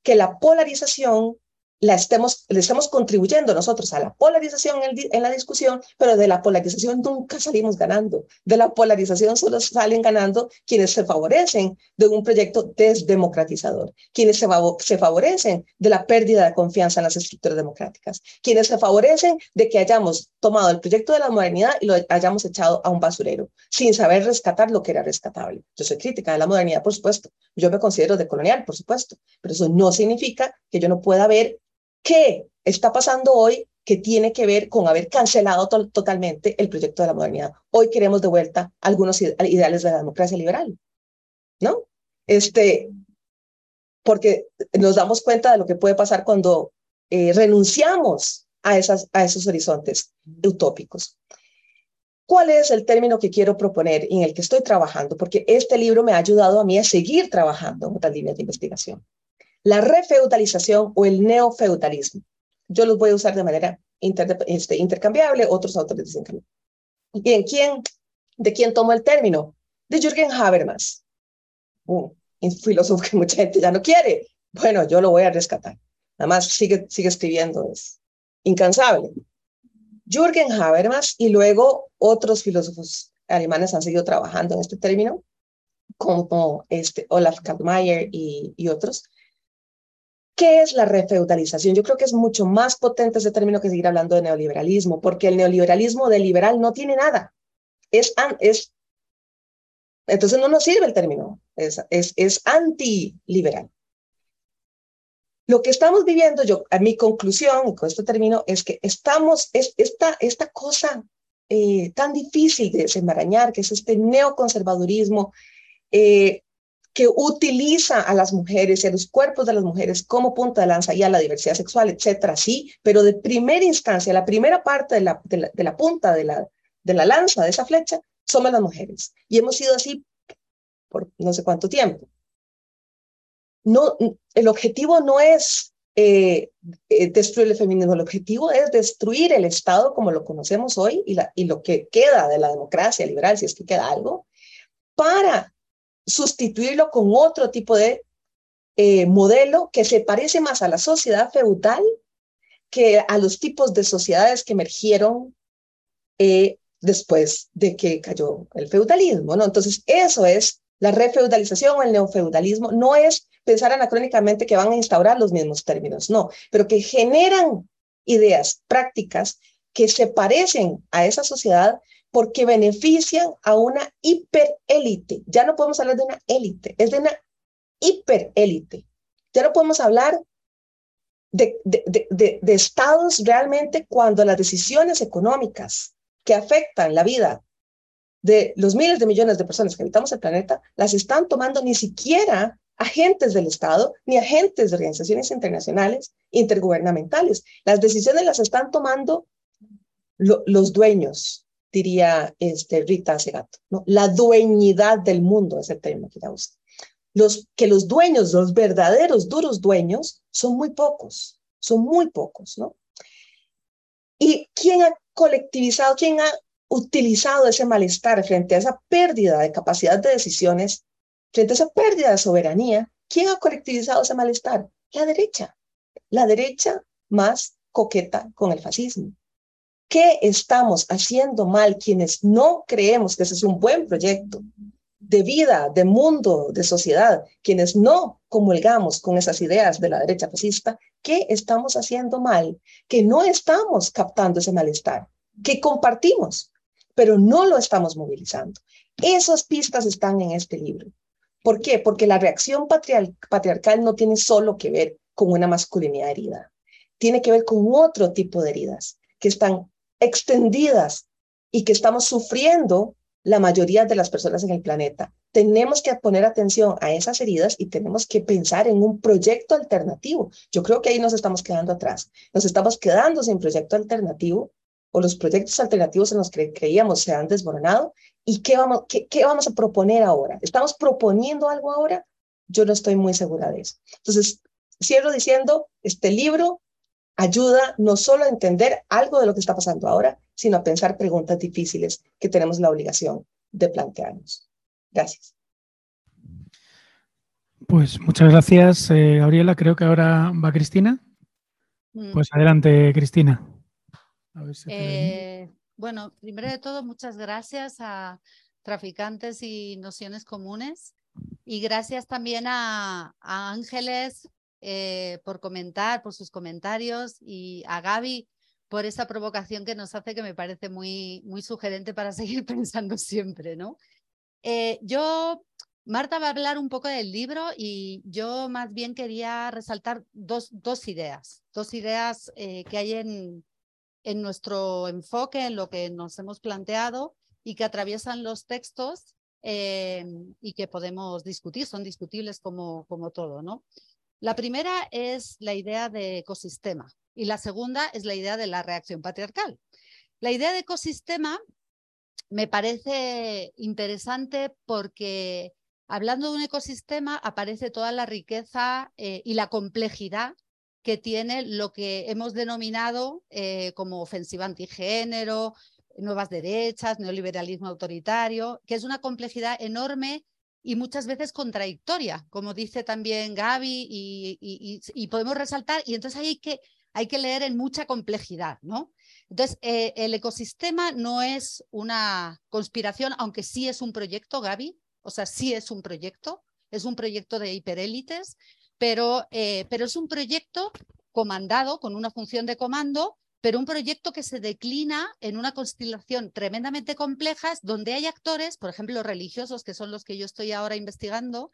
que la polarización la estemos, le estamos contribuyendo nosotros a la polarización en, en, la discusión, pero de la polarización nunca salimos ganando. De la polarización solo salen ganando quienes se favorecen de un proyecto desdemocratizador, quienes se, se favorecen de la pérdida de confianza en las estructuras democráticas, quienes se favorecen de que hayamos tomado el proyecto de la modernidad y lo hayamos echado a un basurero, sin saber rescatar lo que era rescatable. Yo soy crítica de la modernidad, por supuesto. Yo me considero decolonial, por supuesto, pero eso no significa que yo no pueda ver qué está pasando hoy que tiene que ver con haber cancelado to totalmente el proyecto de la modernidad. Hoy queremos de vuelta algunos ideales de la democracia liberal, ¿no? Este, porque nos damos cuenta de lo que puede pasar cuando eh, renunciamos a, esas, a esos horizontes utópicos. ¿Cuál es el término que quiero proponer y en el que estoy trabajando? Porque este libro me ha ayudado a mí a seguir trabajando en otras líneas de investigación. La refeudalización o el neofeudalismo. Yo los voy a usar de manera inter, este, intercambiable, otros autores dicen que. ¿Y en quién, de quién tomo el término? De Jürgen Habermas, un filósofo que mucha gente ya no quiere. Bueno, yo lo voy a rescatar. Nada más sigue, sigue escribiendo, es incansable. Jürgen Habermas y luego otros filósofos alemanes han seguido trabajando en este término, como este Olaf Kaltmayer y, y otros. ¿Qué es la refeudalización? Yo creo que es mucho más potente ese término que seguir hablando de neoliberalismo, porque el neoliberalismo de liberal no tiene nada. Es, es, entonces no nos sirve el término, es, es, es antiliberal. Lo que estamos viviendo, yo, a mi conclusión, con esto termino, es que estamos, es esta, esta cosa eh, tan difícil de desenmarañar, que es este neoconservadurismo eh, que utiliza a las mujeres y a los cuerpos de las mujeres como punta de lanza y a la diversidad sexual, etcétera, sí, pero de primera instancia, la primera parte de la, de la, punta de la, de la lanza, de esa flecha, somos las mujeres. Y hemos sido así por no sé cuánto tiempo no, el objetivo no es eh, eh, destruir el feminismo, el objetivo es destruir el Estado como lo conocemos hoy y lo que queda de la democracia liberal, si es que queda algo, para sustituirlo con otro tipo de eh, modelo que se parece más a la sociedad feudal que a los tipos de sociedades que emergieron eh, después de que cayó el feudalismo, ¿no? Entonces, eso es la refeudalización o el neofeudalismo, no es pensar anacrónicamente que van a instaurar los mismos términos, no, pero que generan ideas prácticas que se parecen a esa sociedad porque benefician a una hiperélite. Ya no podemos hablar de una élite, es de una hiperélite. Ya no podemos hablar de, de, estados realmente cuando las decisiones económicas que afectan la vida de los miles de millones de personas que habitamos el planeta, las están tomando ni siquiera agentes del Estado ni agentes de organizaciones internacionales intergubernamentales. Las decisiones las están tomando lo, los dueños, diría este, Rita Segato. ¿no? La dueñidad del mundo es el término que ella usa. Los, que los dueños, los verdaderos duros dueños, son muy pocos, son muy pocos, ¿no? ¿Y quién ha colectivizado, quién ha utilizado ese malestar frente a esa pérdida de capacidad de decisiones Frente a esa pérdida de soberanía, ¿quién ha colectivizado ese malestar? La derecha. La derecha más coqueta con el fascismo. ¿Qué estamos haciendo mal quienes no creemos que ese es un buen proyecto de vida, de mundo, de sociedad, quienes no comulgamos con esas ideas de la derecha fascista? ¿Qué estamos haciendo mal? Que no estamos captando ese malestar, que compartimos, pero no lo estamos movilizando. Esas pistas están en este libro. ¿Por qué? Porque la reacción patriarcal no tiene solo que ver con una masculinidad herida, tiene que ver con otro tipo de heridas que están extendidas y que estamos sufriendo la mayoría de las personas en el planeta. Tenemos que poner atención a esas heridas y tenemos que pensar en un proyecto alternativo. Yo creo que ahí nos estamos quedando atrás. Nos estamos quedando sin proyecto alternativo o los proyectos alternativos en los que creíamos se han desmoronado ¿Y qué vamos, qué, qué vamos a proponer ahora? ¿Estamos proponiendo algo ahora? Yo no estoy muy segura de eso. Entonces, cierro diciendo, este libro ayuda no solo a entender algo de lo que está pasando ahora, sino a pensar preguntas difíciles que tenemos la obligación de plantearnos. Gracias. Pues muchas gracias, eh, Gabriela. Creo que ahora va Cristina. Mm. Pues adelante, Cristina. A ver si eh, bueno, primero de todo, muchas gracias a Traficantes y Nociones Comunes y gracias también a, Ángeles eh, por comentar, por sus comentarios y a Gaby por esa provocación que nos hace que me parece muy, muy sugerente para seguir pensando siempre, ¿no? Eh, yo, Marta va a hablar un poco del libro y yo más bien quería resaltar dos, dos ideas, dos ideas eh, que hay en, en nuestro enfoque, en lo que nos hemos planteado y que atraviesan los textos y que podemos discutir, son discutibles como, como todo, ¿no? La primera es la idea de ecosistema y la segunda es la idea de la reacción patriarcal. La idea de ecosistema me parece interesante porque hablando de un ecosistema aparece toda la riqueza eh, y la complejidad que tiene lo que hemos denominado eh, como ofensiva antigénero, nuevas derechas, neoliberalismo autoritario, que es una complejidad enorme y muchas veces contradictoria, como dice también Gaby, y, podemos resaltar, y entonces hay que, hay que leer en mucha complejidad, ¿no? Entonces, eh, el ecosistema no es una conspiración, aunque sí es un proyecto, Gaby, o sea, sí es un proyecto, es un proyecto de hiperélites, pero, eh, pero es un proyecto comandado con una función de comando pero un proyecto que se declina en una constelación tremendamente compleja, donde hay actores, por ejemplo, religiosos, que son los que yo estoy ahora investigando,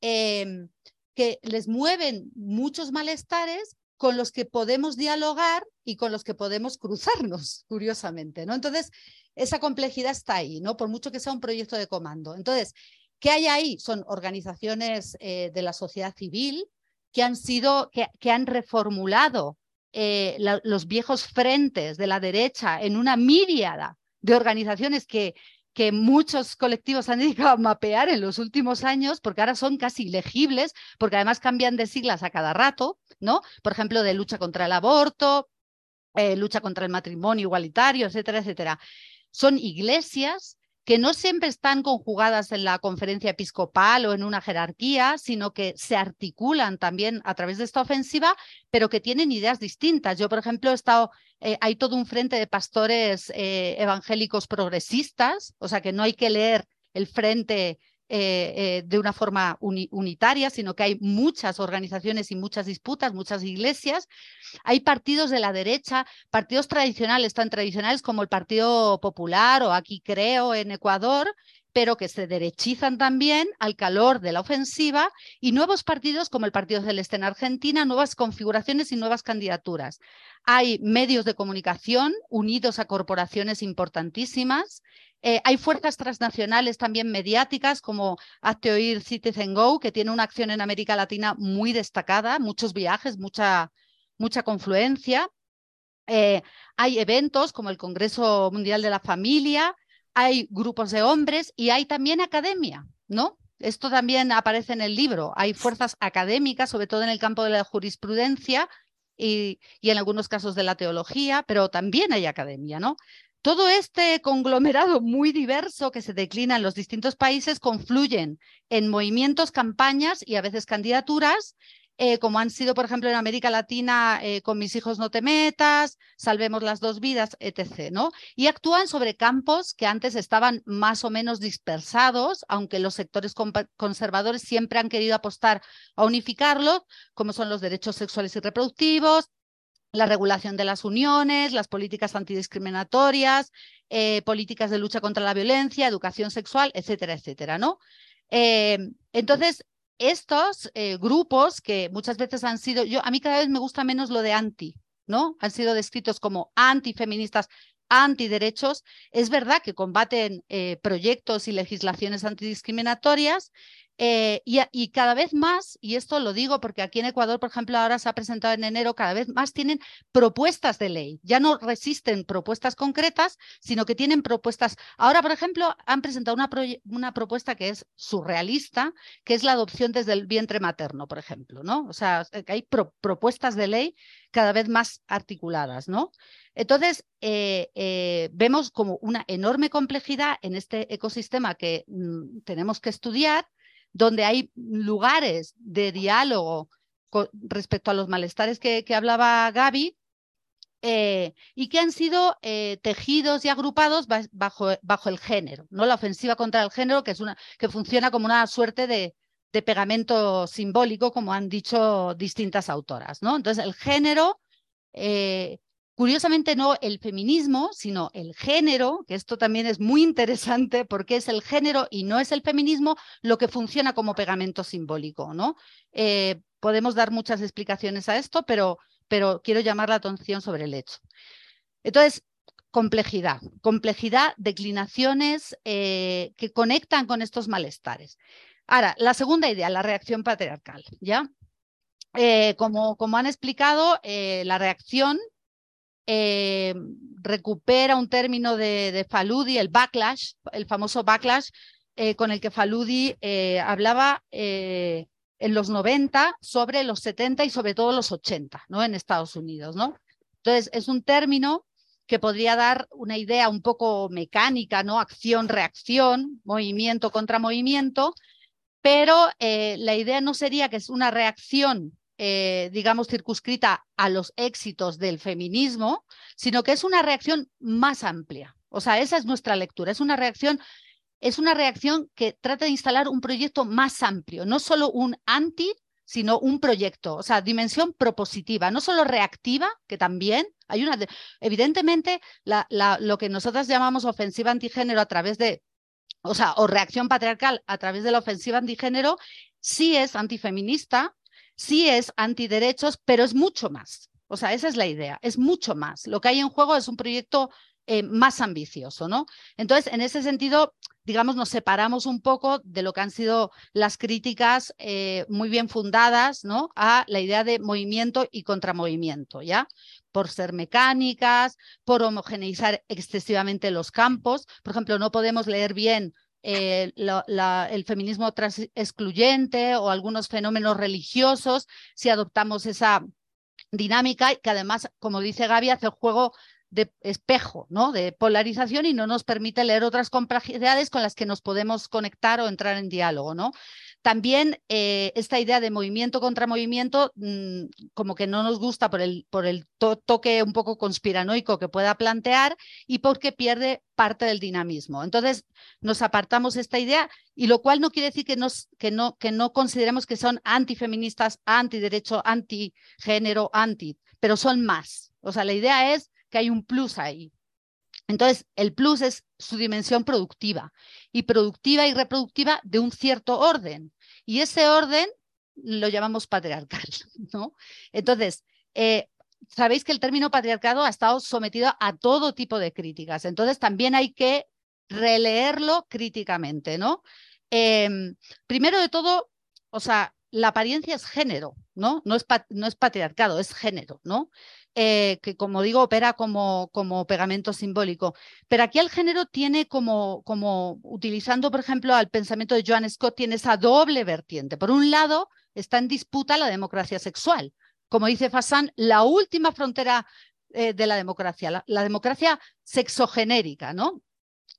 em, que les mueven muchos malestares con los que podemos dialogar y con los que podemos cruzarnos, curiosamente, ¿no? Entonces, esa complejidad está ahí, ¿no? Por mucho que sea un proyecto de comando. Entonces, ¿qué hay ahí? Son organizaciones eh, de la sociedad civil que han sido, que, que han reformulado eh, los viejos frentes de la derecha en una míriada de organizaciones que, que muchos colectivos han dedicado a mapear en los últimos años, porque ahora son casi legibles, porque además cambian de siglas a cada rato, ¿no? Por ejemplo, de lucha contra el aborto, eh, lucha contra el matrimonio igualitario, etcétera, etcétera. Son iglesias que no siempre están conjugadas en la conferencia episcopal o en una jerarquía, sino que se articulan también a través de esta ofensiva, pero que tienen ideas distintas. Yo, por ejemplo, he estado, eh, hay todo un frente de pastores eh, evangélicos progresistas, o sea que no hay que leer el frente eh, eh, de una forma unitaria, sino que hay muchas organizaciones y muchas disputas, muchas iglesias. Hay partidos de la derecha, partidos tradicionales, tan tradicionales como el Partido Popular o aquí creo en Ecuador, pero que se derechizan también al calor de la ofensiva y nuevos partidos como el Partido Celeste en Argentina, nuevas configuraciones y nuevas candidaturas. Hay medios de comunicación unidos a corporaciones importantísimas. Eh, hay fuerzas transnacionales también mediáticas como Hazte Oír Citizen Go, que tiene una acción en América Latina muy destacada, muchos viajes, mucha, mucha confluencia. Eh, hay eventos como el Congreso Mundial de la Familia, hay grupos de hombres y hay también academia, ¿no? Esto también aparece en el libro. Hay fuerzas académicas, sobre todo en el campo de la jurisprudencia y, en algunos casos de la teología, pero también hay academia, ¿no? Todo este conglomerado muy diverso que se declina en los distintos países confluyen en movimientos, campañas y a veces candidaturas eh, como han sido, por ejemplo, en América Latina, eh, con mis hijos no te metas, salvemos las dos vidas, etc. ¿no? Y actúan sobre campos que antes estaban más o menos dispersados, aunque los sectores conservadores siempre han querido apostar a unificarlos, como son los derechos sexuales y reproductivos, la regulación de las uniones, las políticas antidiscriminatorias, eh, políticas de lucha contra la violencia, educación sexual, etcétera, etcétera, ¿no? entonces, estos eh, grupos que muchas veces han sido, yo a mí cada vez me gusta menos lo de anti, ¿no? Han sido descritos como antifeministas, antiderechos. Es verdad que combaten eh, proyectos y legislaciones antidiscriminatorias, eh, y, cada vez más, y esto lo digo porque aquí en Ecuador, por ejemplo, ahora se ha presentado en enero, cada vez más tienen propuestas de ley. Ya no resisten propuestas concretas, sino que tienen propuestas. Ahora, por ejemplo, han presentado una, una propuesta que es surrealista, que es la adopción desde el vientre materno, por ejemplo, ¿no? O sea, hay propuestas de ley cada vez más articuladas, ¿no? Entonces, eh, eh, vemos como una enorme complejidad en este ecosistema que mm, tenemos que estudiar donde hay lugares de diálogo respecto a los malestares que, hablaba Gaby, eh, y que han sido eh, tejidos y agrupados bajo, bajo, el género, ¿no? La ofensiva contra el género, que, es una, que funciona como una suerte de, de, pegamento simbólico, como han dicho distintas autoras, ¿no? Entonces, el género eh, Curiosamente no el feminismo, sino el género, que esto también es muy interesante porque es el género y no es el feminismo lo que funciona como pegamento simbólico, ¿no? Eh, podemos dar muchas explicaciones a esto, pero, pero quiero llamar la atención sobre el hecho. Entonces, complejidad, complejidad, declinaciones eh, que conectan con estos malestares. Ahora, la segunda idea, la reacción patriarcal, ¿ya? Eh, como, como, han explicado, la reacción recupera un término de, Faludi, el backlash, el famoso backlash, con el que Faludi hablaba en los 90 sobre los 70 y sobre todo los 80, ¿no? En Estados Unidos, ¿no? Entonces, es un término que podría dar una idea un poco mecánica, ¿no? Acción-reacción, movimiento contra movimiento, pero eh, la idea no sería que es una reacción, eh, digamos, circunscrita a los éxitos del feminismo, sino que es una reacción más amplia. O sea, esa es nuestra lectura, es una reacción es una reacción que trata de instalar un proyecto más amplio, no solo un anti, sino un proyecto, o sea, dimensión propositiva, no solo reactiva, que también hay una, evidentemente, lo que nosotras llamamos ofensiva antigénero a través de, o sea, o reacción patriarcal a través de la ofensiva antigénero, sí es antifeminista, sí es antiderechos, pero es mucho más. O sea, esa es la idea, es mucho más. Lo que hay en juego es un proyecto eh, más ambicioso, ¿no? Entonces, en ese sentido, digamos, nos separamos un poco de lo que han sido las críticas eh, muy bien fundadas, ¿no? A la idea de movimiento y contramovimiento, ¿ya? Por ser mecánicas, por homogeneizar excesivamente los campos. Por ejemplo, no podemos leer bien eh, el feminismo excluyente o algunos fenómenos religiosos si adoptamos esa dinámica que además, como dice Gaby, hace juego de espejo, ¿no? de polarización y no nos permite leer otras complejidades con las que nos podemos conectar o entrar en diálogo. ¿no? También eh, esta idea de movimiento contra movimiento, mm, como que no nos gusta por el, por el toque un poco conspiranoico que pueda plantear y porque pierde parte del dinamismo. Entonces, nos apartamos esta idea y lo cual no quiere decir que, que, no, que no consideremos que son antifeministas, antiderecho, antigénero, anti, pero son más. O sea, la idea es que hay un plus ahí. Entonces, el plus es su dimensión productiva y productiva y reproductiva de un cierto orden. Y ese orden lo llamamos patriarcal, ¿no? Entonces, eh, sabéis que el término patriarcado ha estado sometido a todo tipo de críticas. Entonces, también hay que releerlo críticamente, ¿no? Em, primero de todo, o sea, la apariencia es género, ¿no? Es, no es patriarcado, es género, ¿no? Eh, que como digo, opera como, como, pegamento simbólico. Pero aquí el género tiene como, como, utilizando, por ejemplo, al pensamiento de Joan Scott, tiene esa doble vertiente. Por un lado, está en disputa la democracia sexual. Como dice Fassan, la última frontera eh, de la democracia, la, democracia sexogenérica, ¿no?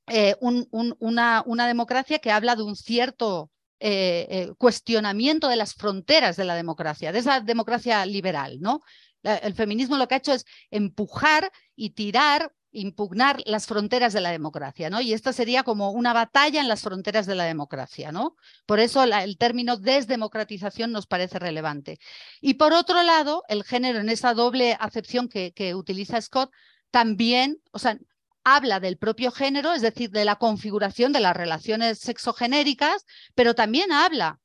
Eh, una, una democracia que habla de un cierto cuestionamiento de las fronteras de la democracia, de esa democracia liberal, ¿no? El feminismo lo que ha hecho es empujar y tirar, impugnar las fronteras de la democracia, ¿no? Y esta sería como una batalla en las fronteras de la democracia, ¿no? Por eso el término desdemocratización nos parece relevante. Y por otro lado, el género en esa doble acepción que, utiliza Scott también, o sea, habla del propio género, es decir, de la configuración de las relaciones sexogenéricas, pero también habla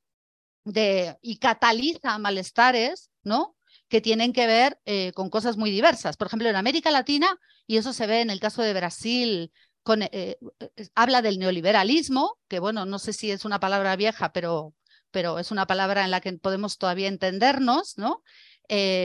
de y cataliza malestares, ¿no? Que tienen que ver eh, con cosas muy diversas. Por ejemplo, en América Latina, y eso se ve en el caso de Brasil, eh, eh, habla del neoliberalismo, que bueno, no sé si es una palabra vieja, pero, pero es una palabra en la que podemos todavía entendernos, ¿no?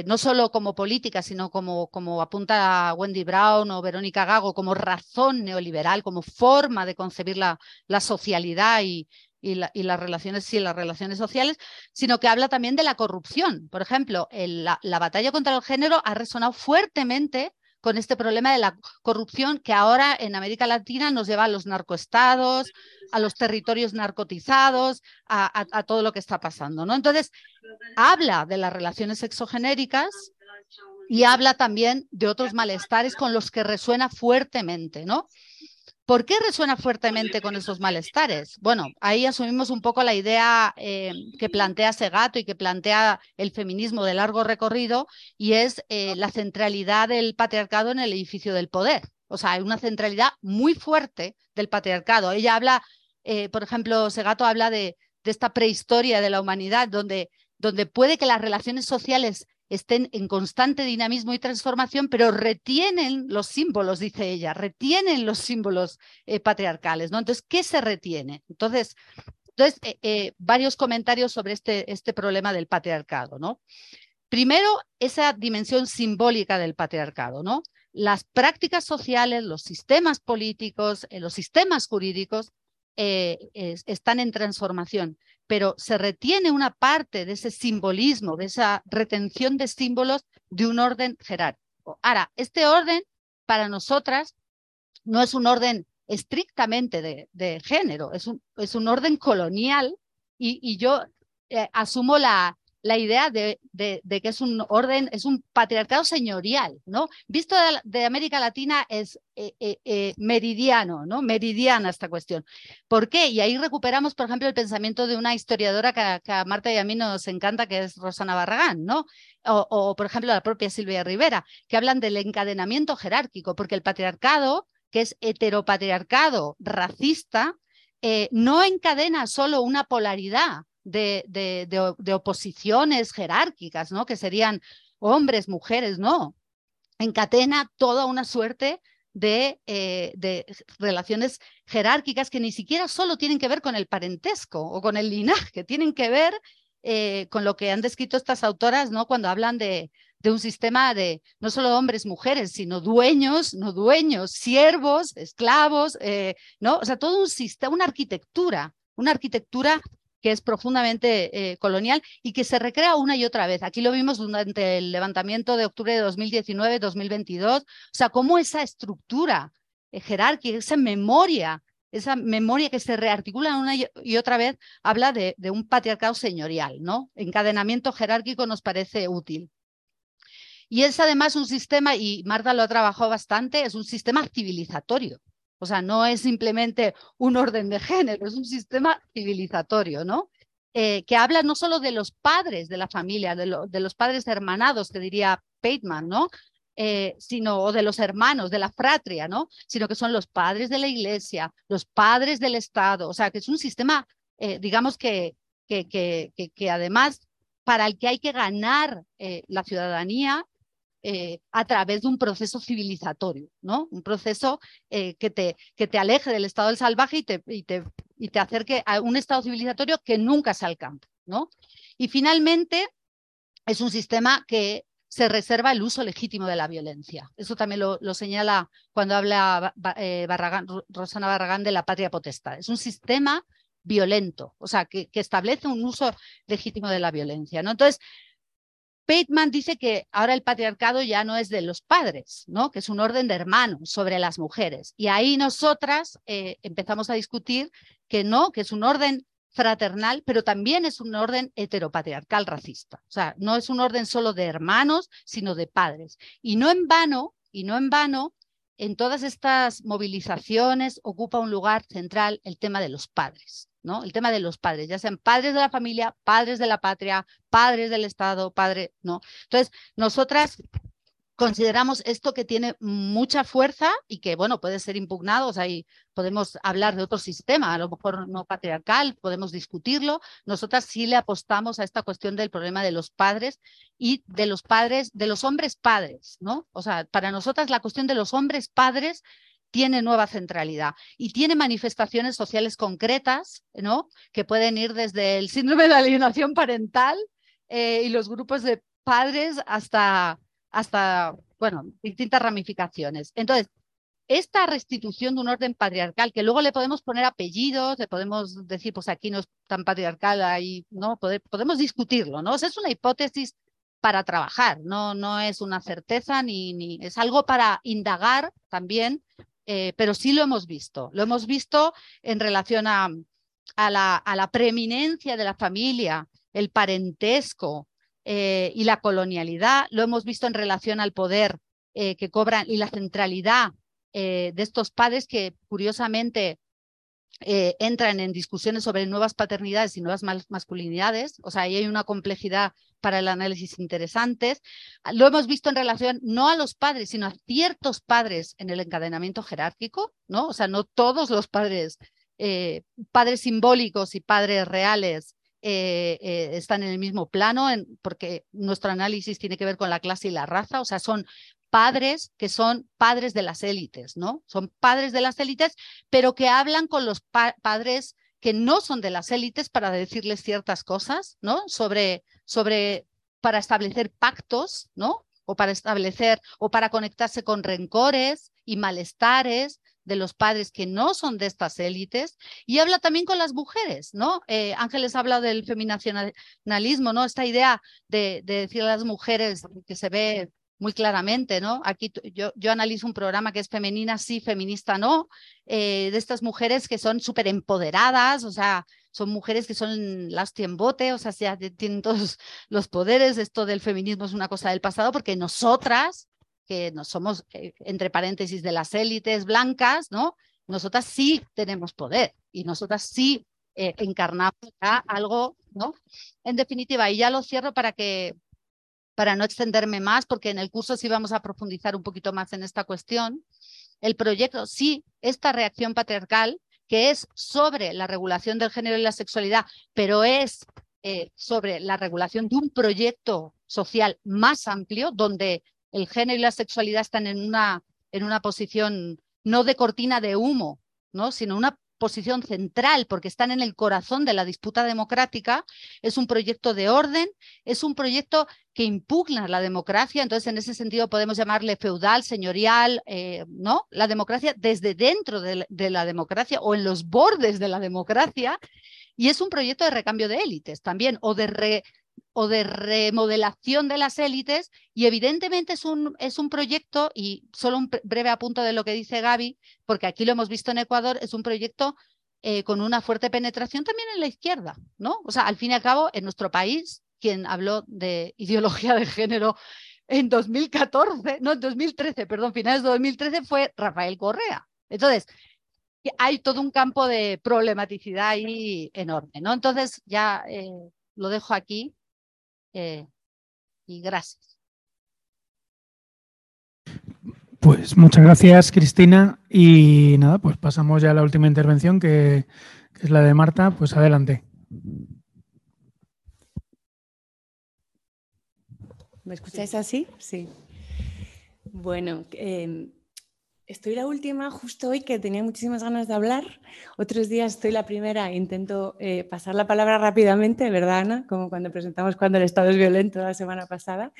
no solo como política, sino como, como apunta Wendy Brown o Verónica Gago, como razón neoliberal, como forma de concebir la, la socialidad y, y, las relaciones, sí, las relaciones sociales, sino que habla también de la corrupción. Por ejemplo, la, batalla contra el género ha resonado fuertemente con este problema de la corrupción que ahora en América Latina nos lleva a los narcoestados, a los territorios narcotizados, a, todo lo que está pasando. ¿no? Entonces, habla de las relaciones sexogenéricas y habla también de otros malestares con los que resuena fuertemente. ¿no? ¿Por qué resuena fuertemente con esos malestares? Bueno, ahí asumimos un poco la idea eh, que plantea Segato y que plantea el feminismo de largo recorrido y es eh, la centralidad del patriarcado en el edificio del poder. O sea, hay una centralidad muy fuerte del patriarcado. Ella habla, eh, por ejemplo, Segato habla de, esta prehistoria de la humanidad donde, donde puede que las relaciones sociales estén en constante dinamismo y transformación, pero retienen los símbolos, dice ella, retienen los símbolos eh, patriarcales, ¿no? Entonces, ¿qué se retiene? Entonces, entonces eh, eh, varios comentarios sobre este, este problema del patriarcado, ¿no? Primero, esa dimensión simbólica del patriarcado, ¿no? Las prácticas sociales, los sistemas políticos, los sistemas jurídicos están en transformación pero se retiene una parte de ese simbolismo, de esa retención de símbolos de un orden jerárquico. Ahora, este orden para nosotras no es un orden estrictamente de, género, es un, es un, orden colonial y, yo eh, asumo la, la idea de, que es un orden, es un patriarcado señorial, ¿no? Visto de, América Latina es eh, eh, eh, meridiano, ¿no? Meridiana esta cuestión. ¿Por qué? Y ahí recuperamos, por ejemplo, el pensamiento de una historiadora que, a Marta y a mí nos encanta, que es Rosana Barragán, ¿no? O, por ejemplo, la propia Silvia Rivera, que hablan del encadenamiento jerárquico, porque el patriarcado, que es heteropatriarcado racista, no encadena solo una polaridad, de, de, oposiciones jerárquicas, ¿no? Que serían hombres, mujeres, no. Encatena toda una suerte de, eh, de, relaciones jerárquicas que ni siquiera solo tienen que ver con el parentesco o con el linaje, tienen que ver eh, con lo que han descrito estas autoras, ¿no? Cuando hablan de, de un sistema de no solo hombres, mujeres, sino dueños, no dueños, siervos, esclavos, eh, ¿no? O sea, todo un sistema, una arquitectura, una arquitectura que es profundamente eh, colonial y que se recrea una y otra vez. Aquí lo vimos durante el levantamiento de octubre de 2019-2022, o sea, cómo esa estructura eh, jerárquica, esa memoria, esa memoria que se rearticula una y otra vez, habla de, de un patriarcado señorial, ¿no? Encadenamiento jerárquico nos parece útil. Y es además un sistema, y Marta lo ha trabajado bastante, es un sistema civilizatorio. O sea, no es simplemente un orden de género, es un sistema civilizatorio, ¿no? Eh, que habla no solo de los padres de la familia, de, los padres hermanados, que diría Pateman, ¿no? Eh, sino o de los hermanos, de la fratria, ¿no? Sino que son los padres de la iglesia, los padres del Estado, o sea, que es un sistema, eh, digamos que, que, que, que, además para el que hay que ganar la ciudadanía eh, a través de un proceso civilizatorio, ¿no? Un proceso eh, que, te, que te aleje del estado del salvaje y te, y, te, y te acerque a un estado civilizatorio que nunca se alcanza, ¿no? Y finalmente, es un sistema que se reserva el uso legítimo de la violencia. Eso también lo, señala cuando habla eh, Rosana Barragán de la patria potestad. Es un sistema violento, o sea, que, que, establece un uso legítimo de la violencia. ¿no? Entonces, Bateman dice que ahora el patriarcado ya no es de los padres, ¿no? que es un orden de hermanos sobre las mujeres. Y ahí nosotras eh, empezamos a discutir que no, que es un orden fraternal, pero también es un orden heteropatriarcal racista. O sea, no es un orden solo de hermanos, sino de padres. Y no en vano, y no en vano, en todas estas movilizaciones ocupa un lugar central el tema de los padres. ¿No? El tema de los padres, ya sean padres de la familia, padres de la patria, padres del Estado, padre, ¿no? Entonces, nosotras consideramos esto que tiene mucha fuerza y que, bueno, puede ser impugnado, o sea, podemos hablar de otro sistema, a lo mejor no patriarcal, podemos discutirlo. Nosotras sí le apostamos a esta cuestión del problema de los padres y de los padres, de los hombres padres, ¿no? O sea, para nosotras la cuestión de los hombres padres tiene nueva centralidad y tiene manifestaciones sociales concretas, ¿no? Que pueden ir desde el síndrome de alienación parental eh, y los grupos de padres hasta, hasta, bueno, distintas ramificaciones. Entonces, esta restitución de un orden patriarcal, que luego le podemos poner apellidos, le podemos decir, pues aquí no es tan patriarcal, ahí, ¿no? podemos discutirlo, ¿no? Es una hipótesis para trabajar, no, no es una certeza ni, ni es algo para indagar también eh, pero sí lo hemos visto. Lo hemos visto en relación a, la, preeminencia de la familia, el parentesco eh, y la colonialidad. Lo hemos visto en relación al poder eh, que cobran y la centralidad de estos padres que curiosamente eh, entran en discusiones sobre nuevas paternidades y nuevas masculinidades, o sea, ahí hay una complejidad para el análisis interesantes. Lo hemos visto en relación no a los padres, sino a ciertos padres en el encadenamiento jerárquico, ¿no? O sea, no todos los padres, eh, padres simbólicos y padres reales eh, están en el mismo plano, porque nuestro análisis tiene que ver con la clase y la raza, o sea, son padres que son padres de las élites, ¿no? Son padres de las élites, pero que hablan con los padres que no son de las élites para decirles ciertas cosas, ¿no? Sobre, sobre, para establecer pactos, ¿no? O para establecer, o para conectarse con rencores y malestares de los padres que no son de estas élites y habla también con las mujeres, ¿no? Eh, Ángeles habla del feminacionalismo, ¿no? Esta idea de, de decir a las mujeres que se ve muy claramente, ¿no? Aquí yo, yo analizo un programa que es femenina sí, feminista no, eh, de estas mujeres que son súper empoderadas, o sea, son mujeres que son las tiembote, o sea, ya tienen todos los poderes, esto del feminismo es una cosa del pasado, porque nosotras, que no somos, eh, entre paréntesis, de las élites blancas, ¿no? Nosotras sí tenemos poder y nosotras sí eh, encarnamos algo, ¿no? En definitiva, y ya lo cierro para que para no extenderme más, porque en el curso sí vamos a profundizar un poquito más en esta cuestión, el proyecto, sí, esta reacción patriarcal, que es sobre la regulación del género y la sexualidad, pero es eh, sobre la regulación de un proyecto social más amplio, donde el género y la sexualidad están en una, en una posición no de cortina de humo, ¿no? sino una posición central porque están en el corazón de la disputa democrática, es un proyecto de orden, es un proyecto que impugna la democracia, entonces en ese sentido podemos llamarle feudal, señorial, eh, ¿no? La democracia desde dentro de la, democracia o en los bordes de la democracia, y es un proyecto de recambio de élites también, o de o de remodelación de las élites y evidentemente es un, es un proyecto, y solo un breve apunto de lo que dice Gaby, porque aquí lo hemos visto en Ecuador, es un proyecto eh, con una fuerte penetración también en la izquierda, ¿no? O sea, al fin y al cabo, en nuestro país, quien habló de ideología de género en 2014, no, en 2013, perdón, finales de 2013 fue Rafael Correa. Entonces, hay todo un campo de problematicidad ahí enorme, ¿no? Entonces, ya eh, lo dejo aquí eh, y gracias. Pues muchas gracias, Cristina. Y nada, pues pasamos ya a la última intervención, que, es la de Marta. Pues adelante. ¿Me escucháis así? Sí. Bueno, eh, Estoy la última justo hoy que tenía muchísimas ganas de hablar. Otros días estoy la primera intento eh, pasar la palabra rápidamente, ¿verdad, Ana? Como cuando presentamos cuando el Estado es violento la semana pasada.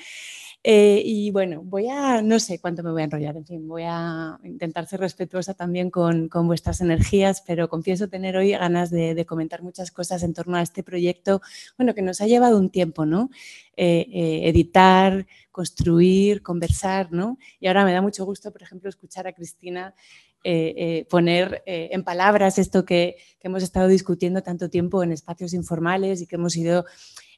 Eh, y bueno, voy a, no sé cuánto me voy a enrollar, en fin, voy a intentar ser respetuosa también con, con vuestras energías, pero confieso tener hoy ganas de, de, comentar muchas cosas en torno a este proyecto, bueno, que nos ha llevado un tiempo, ¿no? Eh, eh, editar, construir, conversar, ¿no? Y ahora me da mucho gusto, por ejemplo, escuchar a Cristina poner en palabras esto que, que hemos estado discutiendo tanto tiempo en espacios informales y que hemos ido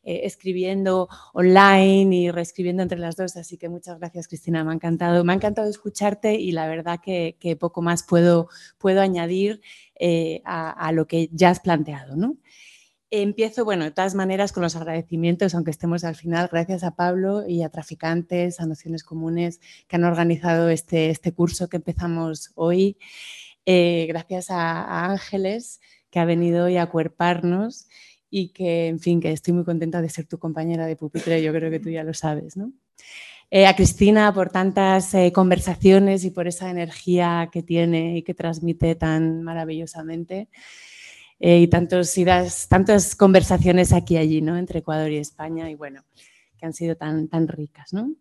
eh, escribiendo online y reescribiendo entre las dos. Así que muchas gracias, Cristina. Me ha encantado, me ha encantado escucharte y la verdad que, poco más puedo, puedo añadir eh, a, lo que ya has planteado. ¿no? Empiezo, bueno, de todas maneras, con los agradecimientos, aunque estemos al final, gracias a Pablo y a Traficantes, a Nociones Comunes, que han organizado este, este curso que empezamos hoy. Eh, gracias a, a, Ángeles, que ha venido hoy a acuerparnos y que, en fin, que estoy muy contenta de ser tu compañera de pupitre, yo creo que tú ya lo sabes, ¿no? Eh, a Cristina por tantas eh, conversaciones y por esa energía que tiene y que transmite tan maravillosamente. Eh, y tantos, idas, tantas conversaciones aquí y allí, ¿no? Entre Ecuador y España, y bueno, que han sido tan, tan ricas, ¿no?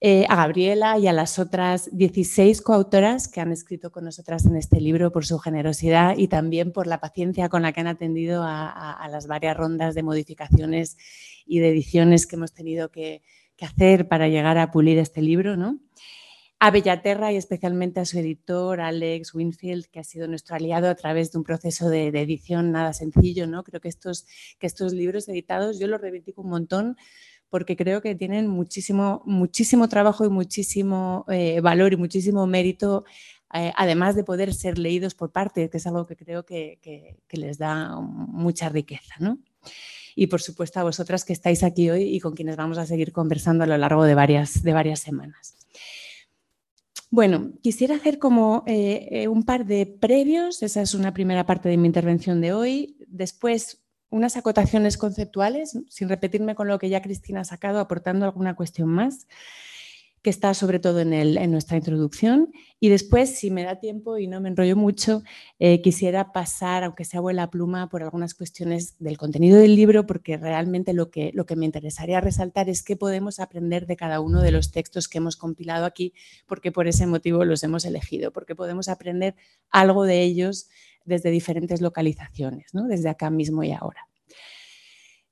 Eh, a Gabriela y a las otras 16 coautoras que han escrito con nosotras en este libro por su generosidad y también por la paciencia con la que han atendido a, las varias rondas de modificaciones y de ediciones que hemos tenido que, hacer para llegar a pulir este libro. ¿no? A Bellaterra y especialmente a su editor, Alex Winfield, que ha sido nuestro aliado a través de un proceso de, edición nada sencillo. ¿no? Creo que estos, que estos libros editados yo los reivindico un montón porque creo que tienen muchísimo, muchísimo trabajo y muchísimo eh, valor y muchísimo mérito, eh, además de poder ser leídos por parte, que es algo que creo que, les da mucha riqueza. Y por supuesto a vosotras que estáis aquí hoy y con quienes vamos a seguir conversando a lo largo de varias, de varias semanas. Bueno, quisiera hacer como eh, un par de previos, esa es una primera parte de mi intervención de hoy. Después unas acotaciones conceptuales, sin repetirme con lo que ya Cristina ha sacado, aportando alguna cuestión más que está sobre todo en, en, nuestra introducción. Y después, si me da tiempo y no me enrollo mucho, eh, quisiera pasar, aunque sea vuela pluma, por algunas cuestiones del contenido del libro, porque realmente lo que, lo que me interesaría resaltar es qué podemos aprender de cada uno de los textos que hemos compilado aquí, porque por ese motivo los hemos elegido, porque podemos aprender algo de ellos desde diferentes localizaciones, ¿no? desde acá mismo y ahora.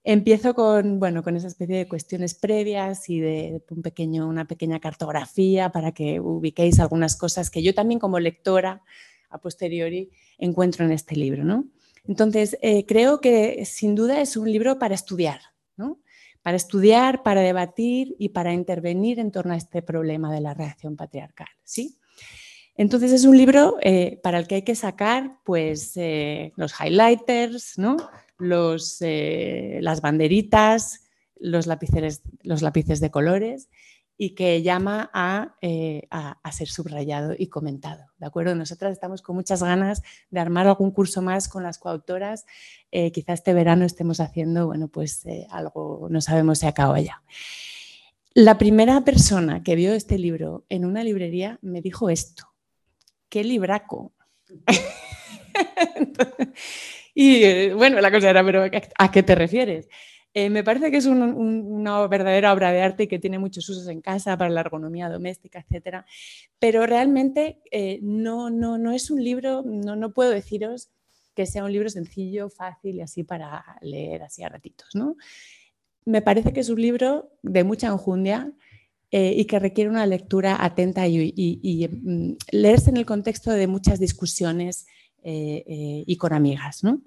Empiezo con, bueno, con esa especie de cuestiones previas y de un pequeño, una pequeña cartografía para que ubiquéis algunas cosas que yo también como lectora a posteriori encuentro en este libro. Entonces, eh, creo que sin duda es un libro para estudiar, para estudiar, para debatir y para intervenir en torno a este problema de la reacción patriarcal. ¿sí? Entonces es un libro eh, para el que hay que sacar pues, eh, los highlighters, ¿no? eh, las banderitas, los lápices, de colores y que llama eh, a, ser subrayado y comentado. ¿De acuerdo? Nosotras estamos con muchas ganas de armar algún curso más con las coautoras. Eh, quizá este verano estemos haciendo, bueno, pues algo, no sabemos si acaba ya. La primera persona que vio este libro en una librería me dijo esto. ¡Qué libraco! Y eh, bueno, la cosa era, pero ¿a qué te refieres? Eh, me parece que es una verdadera obra de arte que tiene muchos usos en casa para la ergonomía doméstica, etcétera. Pero realmente eh, no, no, no es un libro, no, no puedo deciros que sea un libro sencillo, fácil y así para leer así a ratitos. ¿no? Me parece que es un libro de mucha enjundia y que requiere una lectura atenta y, mm, leerse en el contexto de muchas discusiones eh, eh, y con amigas. ¿no?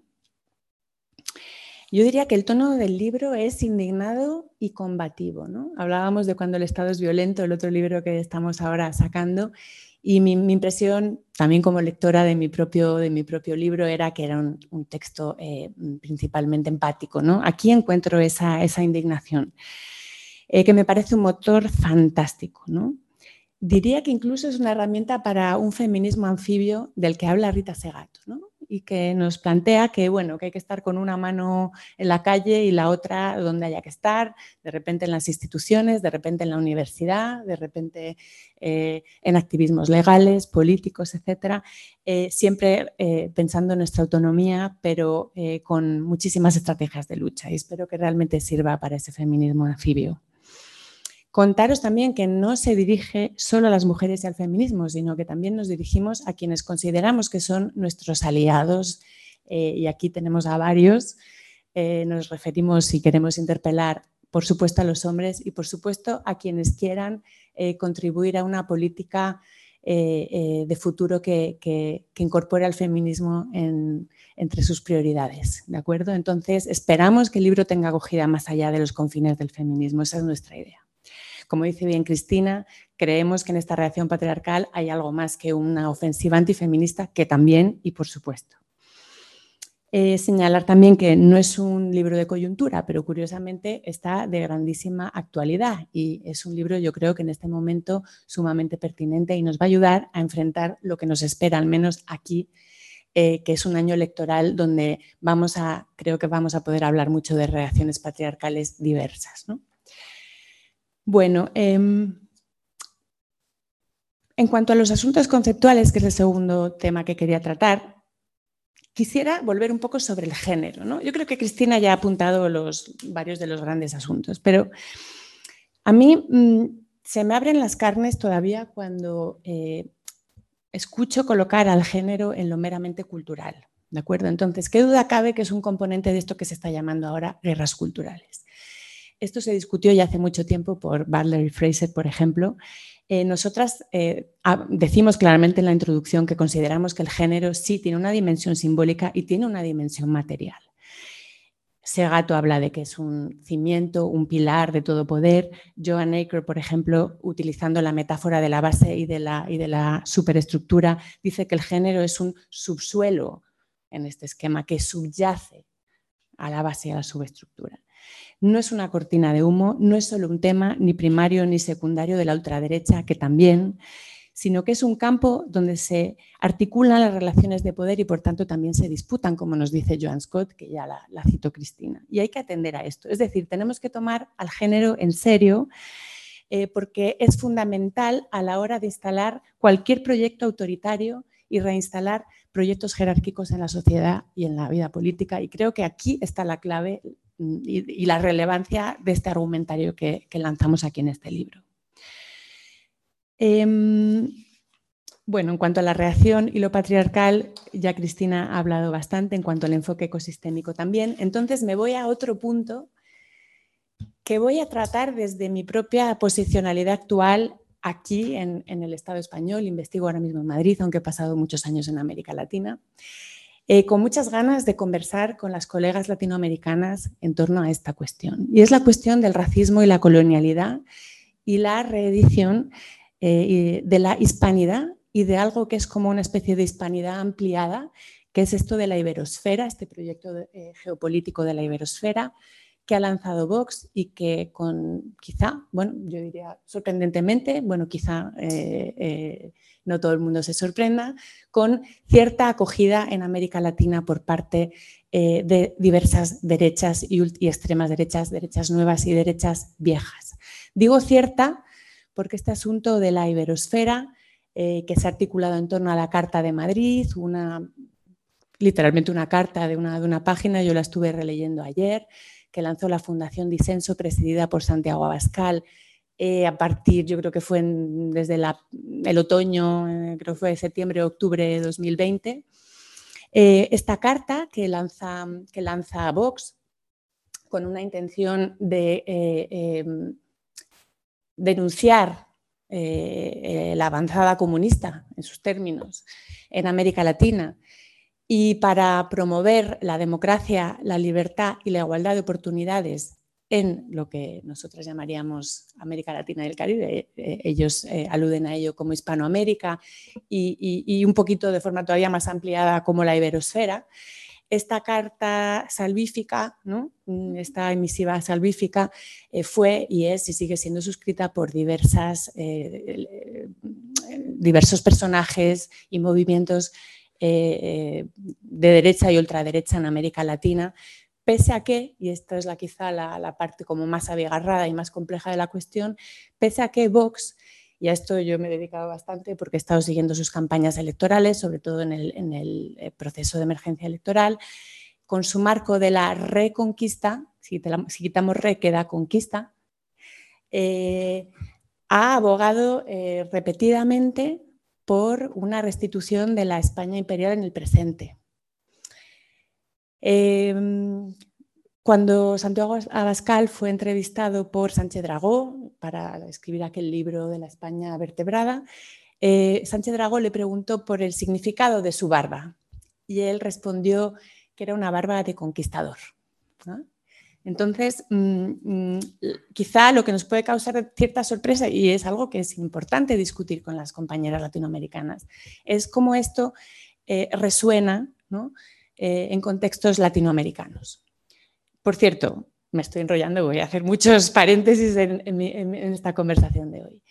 Yo diría que el tono del libro es indignado y combativo. ¿no? Hablábamos de cuando el Estado es violento, el otro libro que estamos ahora sacando, y mi, impresión, también como lectora de mi propio, de mi propio libro, era que era un, texto eh, principalmente empático. ¿no? Aquí encuentro esa indignación, que me parece un motor fantástico. ¿no? Diría que incluso es una herramienta para un feminismo anfibio del que habla Rita Segato, y que nos plantea que, bueno, que hay que estar con una mano en la calle y la otra donde haya que estar, de repente en las instituciones, de repente en la universidad, de repente eh, en activismos legales, políticos, etcétera, eh, siempre eh, pensando en nuestra autonomía, pero con muchísimas estrategias de lucha y espero que realmente sirva para ese feminismo anfibio. Contaros también que no se dirige solo a las mujeres y al feminismo, sino que también nos dirigimos a quienes consideramos que son nuestros aliados, eh, y aquí tenemos a varios. Eh, nos referimos, si queremos interpelar, por supuesto a los hombres y por supuesto a quienes quieran eh, contribuir a una política de futuro que, incorpore al feminismo entre sus prioridades. ¿De acuerdo? Entonces, esperamos que el libro tenga acogida más allá de los confines del feminismo. Esa es nuestra idea. Como dice bien Cristina, creemos que en esta reacción patriarcal hay algo más que una ofensiva antifeminista, que también y por supuesto. Eh, señalar también que no es un libro de coyuntura, pero curiosamente está de grandísima actualidad y es un libro yo creo que en este momento sumamente pertinente y nos va a ayudar a enfrentar lo que nos espera, al menos aquí, eh, que es un año electoral donde vamos a, creo que vamos a poder hablar mucho de reacciones patriarcales diversas. ¿no? Bueno, em, en cuanto a los asuntos conceptuales, que es el segundo tema que quería tratar, quisiera volver un poco sobre el género. Yo creo que Cristina ya ha apuntado los, varios de los grandes asuntos, pero a mí mm, se me abren las carnes todavía cuando eh, escucho colocar al género en lo meramente cultural. ¿De acuerdo? Entonces, ¿qué duda cabe que es un componente de esto que se está llamando ahora guerras culturales? Esto se discutió ya hace mucho tiempo por Butler y Fraser, por ejemplo. Eh, nosotras eh, decimos claramente en la introducción que consideramos que el género sí tiene una dimensión simbólica y tiene una dimensión material. Segato habla de que es un cimiento, un pilar de todo poder. Joan Aker, por ejemplo, utilizando la metáfora de la base y de la, y de la superestructura, dice que el género es un subsuelo en este esquema que subyace a la base y a la subestructura. No es una cortina de humo, no es solo un tema ni primario ni secundario de la ultraderecha, que también, sino que es un campo donde se articulan las relaciones de poder y por tanto también se disputan, como nos dice Joan Scott, que ya la, citó Cristina. Y hay que atender a esto. Es decir, tenemos que tomar al género en serio eh, porque es fundamental a la hora de instalar cualquier proyecto autoritario y reinstalar proyectos jerárquicos en la sociedad y en la vida política. Y creo que aquí está la clave y, la relevancia de este argumentario que, lanzamos aquí en este libro. Em, bueno, en cuanto a la reacción y lo patriarcal, ya Cristina ha hablado bastante, en cuanto al enfoque ecosistémico también. Entonces me voy a otro punto que voy a tratar desde mi propia posicionalidad actual aquí en, el Estado español. Investigo ahora mismo en Madrid, aunque he pasado muchos años en América Latina. Eh, con muchas ganas de conversar con las colegas latinoamericanas en torno a esta cuestión. Y es la cuestión del racismo y la colonialidad y la reedición eh, de la hispanidad y de algo que es como una especie de hispanidad ampliada, que es esto de la iberosfera, este proyecto eh, geopolítico de la iberosfera, que ha lanzado Vox y que con quizá, bueno, yo diría sorprendentemente, bueno, quizá eh, eh, no todo el mundo se sorprenda, con cierta acogida en América Latina por parte eh, de diversas derechas y, extremas derechas, derechas nuevas y derechas viejas. Digo cierta porque este asunto de la iberosfera, que se ha articulado en torno a la Carta de Madrid, una, literalmente una carta de una, de una página, yo la estuve releyendo ayer, que lanzó la Fundación Disenso, presidida por Santiago Abascal, eh, a partir, yo creo que fue desde el otoño, eh, creo que fue septiembre octubre de 2020. Eh, esta carta que lanza, que lanza Vox con una intención de em, denunciar la avanzada comunista, en sus términos, en América Latina y para promover la democracia, la libertad y la igualdad de oportunidades en lo que nosotros llamaríamos América Latina y el Caribe. Eh, ellos eh, aluden a ello como Hispanoamérica y, un poquito de forma todavía más ampliada como la Iberosfera. Esta carta salvífica, ¿no? Mm, esta emisiva salvífica, eh, fue y es y sigue siendo suscrita por diversas, diversos personajes y movimientos eh, de derecha y ultraderecha en América Latina, pese a que, y esta es la, quizá la, parte como más abigarrada y más compleja de la cuestión, pese a que Vox, y a esto yo me he dedicado bastante porque he estado siguiendo sus campañas electorales, sobre todo en el, eh, proceso de emergencia electoral, con su marco de la reconquista, si, quitamos re queda conquista, eh, ha abogado repetidamente por una restitución de la España imperial en el presente. Em, cuando Santiago Abascal fue entrevistado por Sánchez Dragó para escribir aquel libro de la España vertebrada, eh, Sánchez Dragó le preguntó por el significado de su barba y él respondió que era una barba de conquistador. Entonces, mm, mm, quizá lo que nos puede causar cierta sorpresa, y es algo que es importante discutir con las compañeras latinoamericanas, es cómo esto eh, resuena eh, en contextos latinoamericanos. Por cierto, me estoy enrollando, voy a hacer muchos paréntesis en, esta conversación de hoy.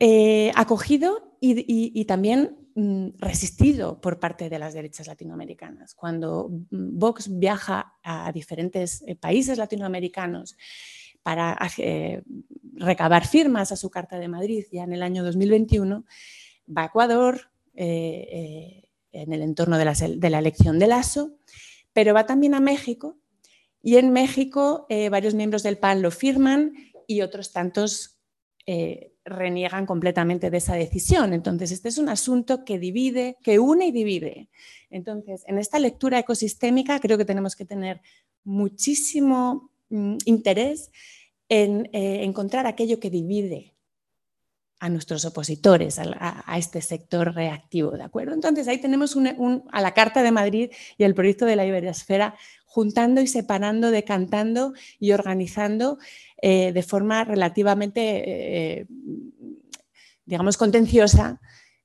Eh, acogido y también resistido por parte de las derechas latinoamericanas. Cuando mm, Vox viaja a diferentes eh, países latinoamericanos para eh, recabar firmas a su Carta de Madrid ya en el año 2021, va a Ecuador eh, en el entorno de la, elección de Lasso, pero va también a México y en México varios miembros del PAN lo firman y otros tantos reniegan completamente de esa decisión. Entonces, este es un asunto que divide, que une y divide. Entonces, en esta lectura ecosistémica creo que tenemos que tener muchísimo mm, interés en eh, encontrar aquello que divide a nuestros opositores, a, este sector reactivo, ¿de acuerdo? Entonces ahí tenemos a la Carta de Madrid y el proyecto de la Iberesfera juntando y separando, decantando y organizando eh, de forma relativamente, eh, digamos, contenciosa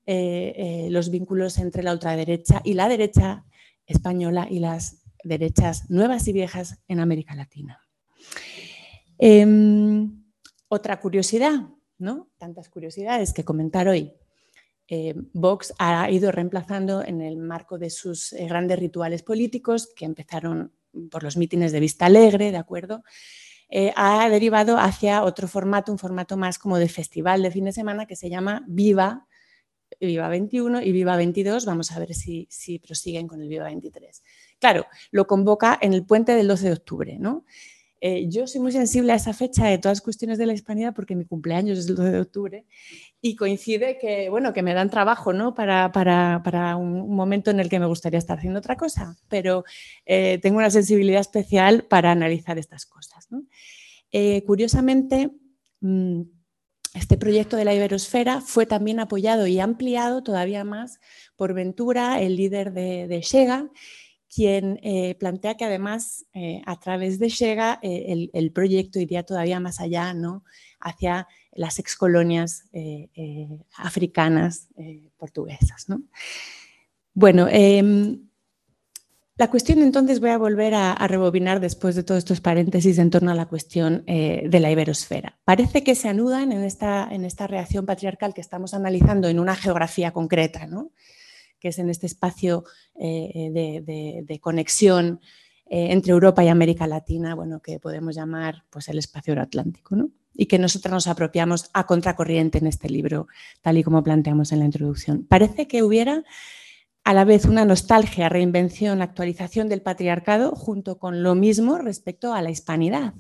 eh, los vínculos entre la ultraderecha y la derecha española y las derechas nuevas y viejas en América Latina. Em, otra curiosidad, ¿no? Tantas curiosidades que comentar hoy. Eh, Vox ha ido reemplazando en el marco de sus eh, grandes rituales políticos, que empezaron por los mítines de Vista Alegre, ¿de acuerdo? Eh, ha derivado hacia otro formato, un formato más como de festival de fin de semana que se llama Viva, Viva 21 y Viva 22. Vamos a ver si, si prosiguen con el Viva 23. Claro, lo convoca en el puente del 12 de octubre, ¿no? Eh, yo soy muy sensible a esa fecha de todas las cuestiones de la hispanidad porque mi cumpleaños es el 12 de octubre y coincide que, bueno, que me dan trabajo ¿no? para, para, para un momento en el que me gustaría estar haciendo otra cosa, pero eh, tengo una sensibilidad especial para analizar estas cosas. ¿no? Eh, curiosamente, mm, este proyecto de la Iberosfera fue también apoyado y ampliado todavía más por Ventura, el líder de, de quien eh, plantea que además eh, a través de Shega eh, el, proyecto iría todavía más allá, ¿no? hacia las excolonias africanas portuguesas. Bueno, em, la cuestión entonces voy a volver a, rebobinar después de todos estos paréntesis en torno a la cuestión de la iberosfera. Parece que se anudan en esta, en esta reacción patriarcal que estamos analizando en una geografía concreta, ¿no? Que es en este espacio eh, de, conexión eh, entre Europa y América Latina, bueno, que podemos llamar pues, el espacio euroatlántico, ¿no? y que nosotros nos apropiamos a contracorriente en este libro, tal y como planteamos en la introducción. Parece que hubiera a la vez una nostalgia, reinvención, actualización del patriarcado junto con lo mismo respecto a la hispanidad.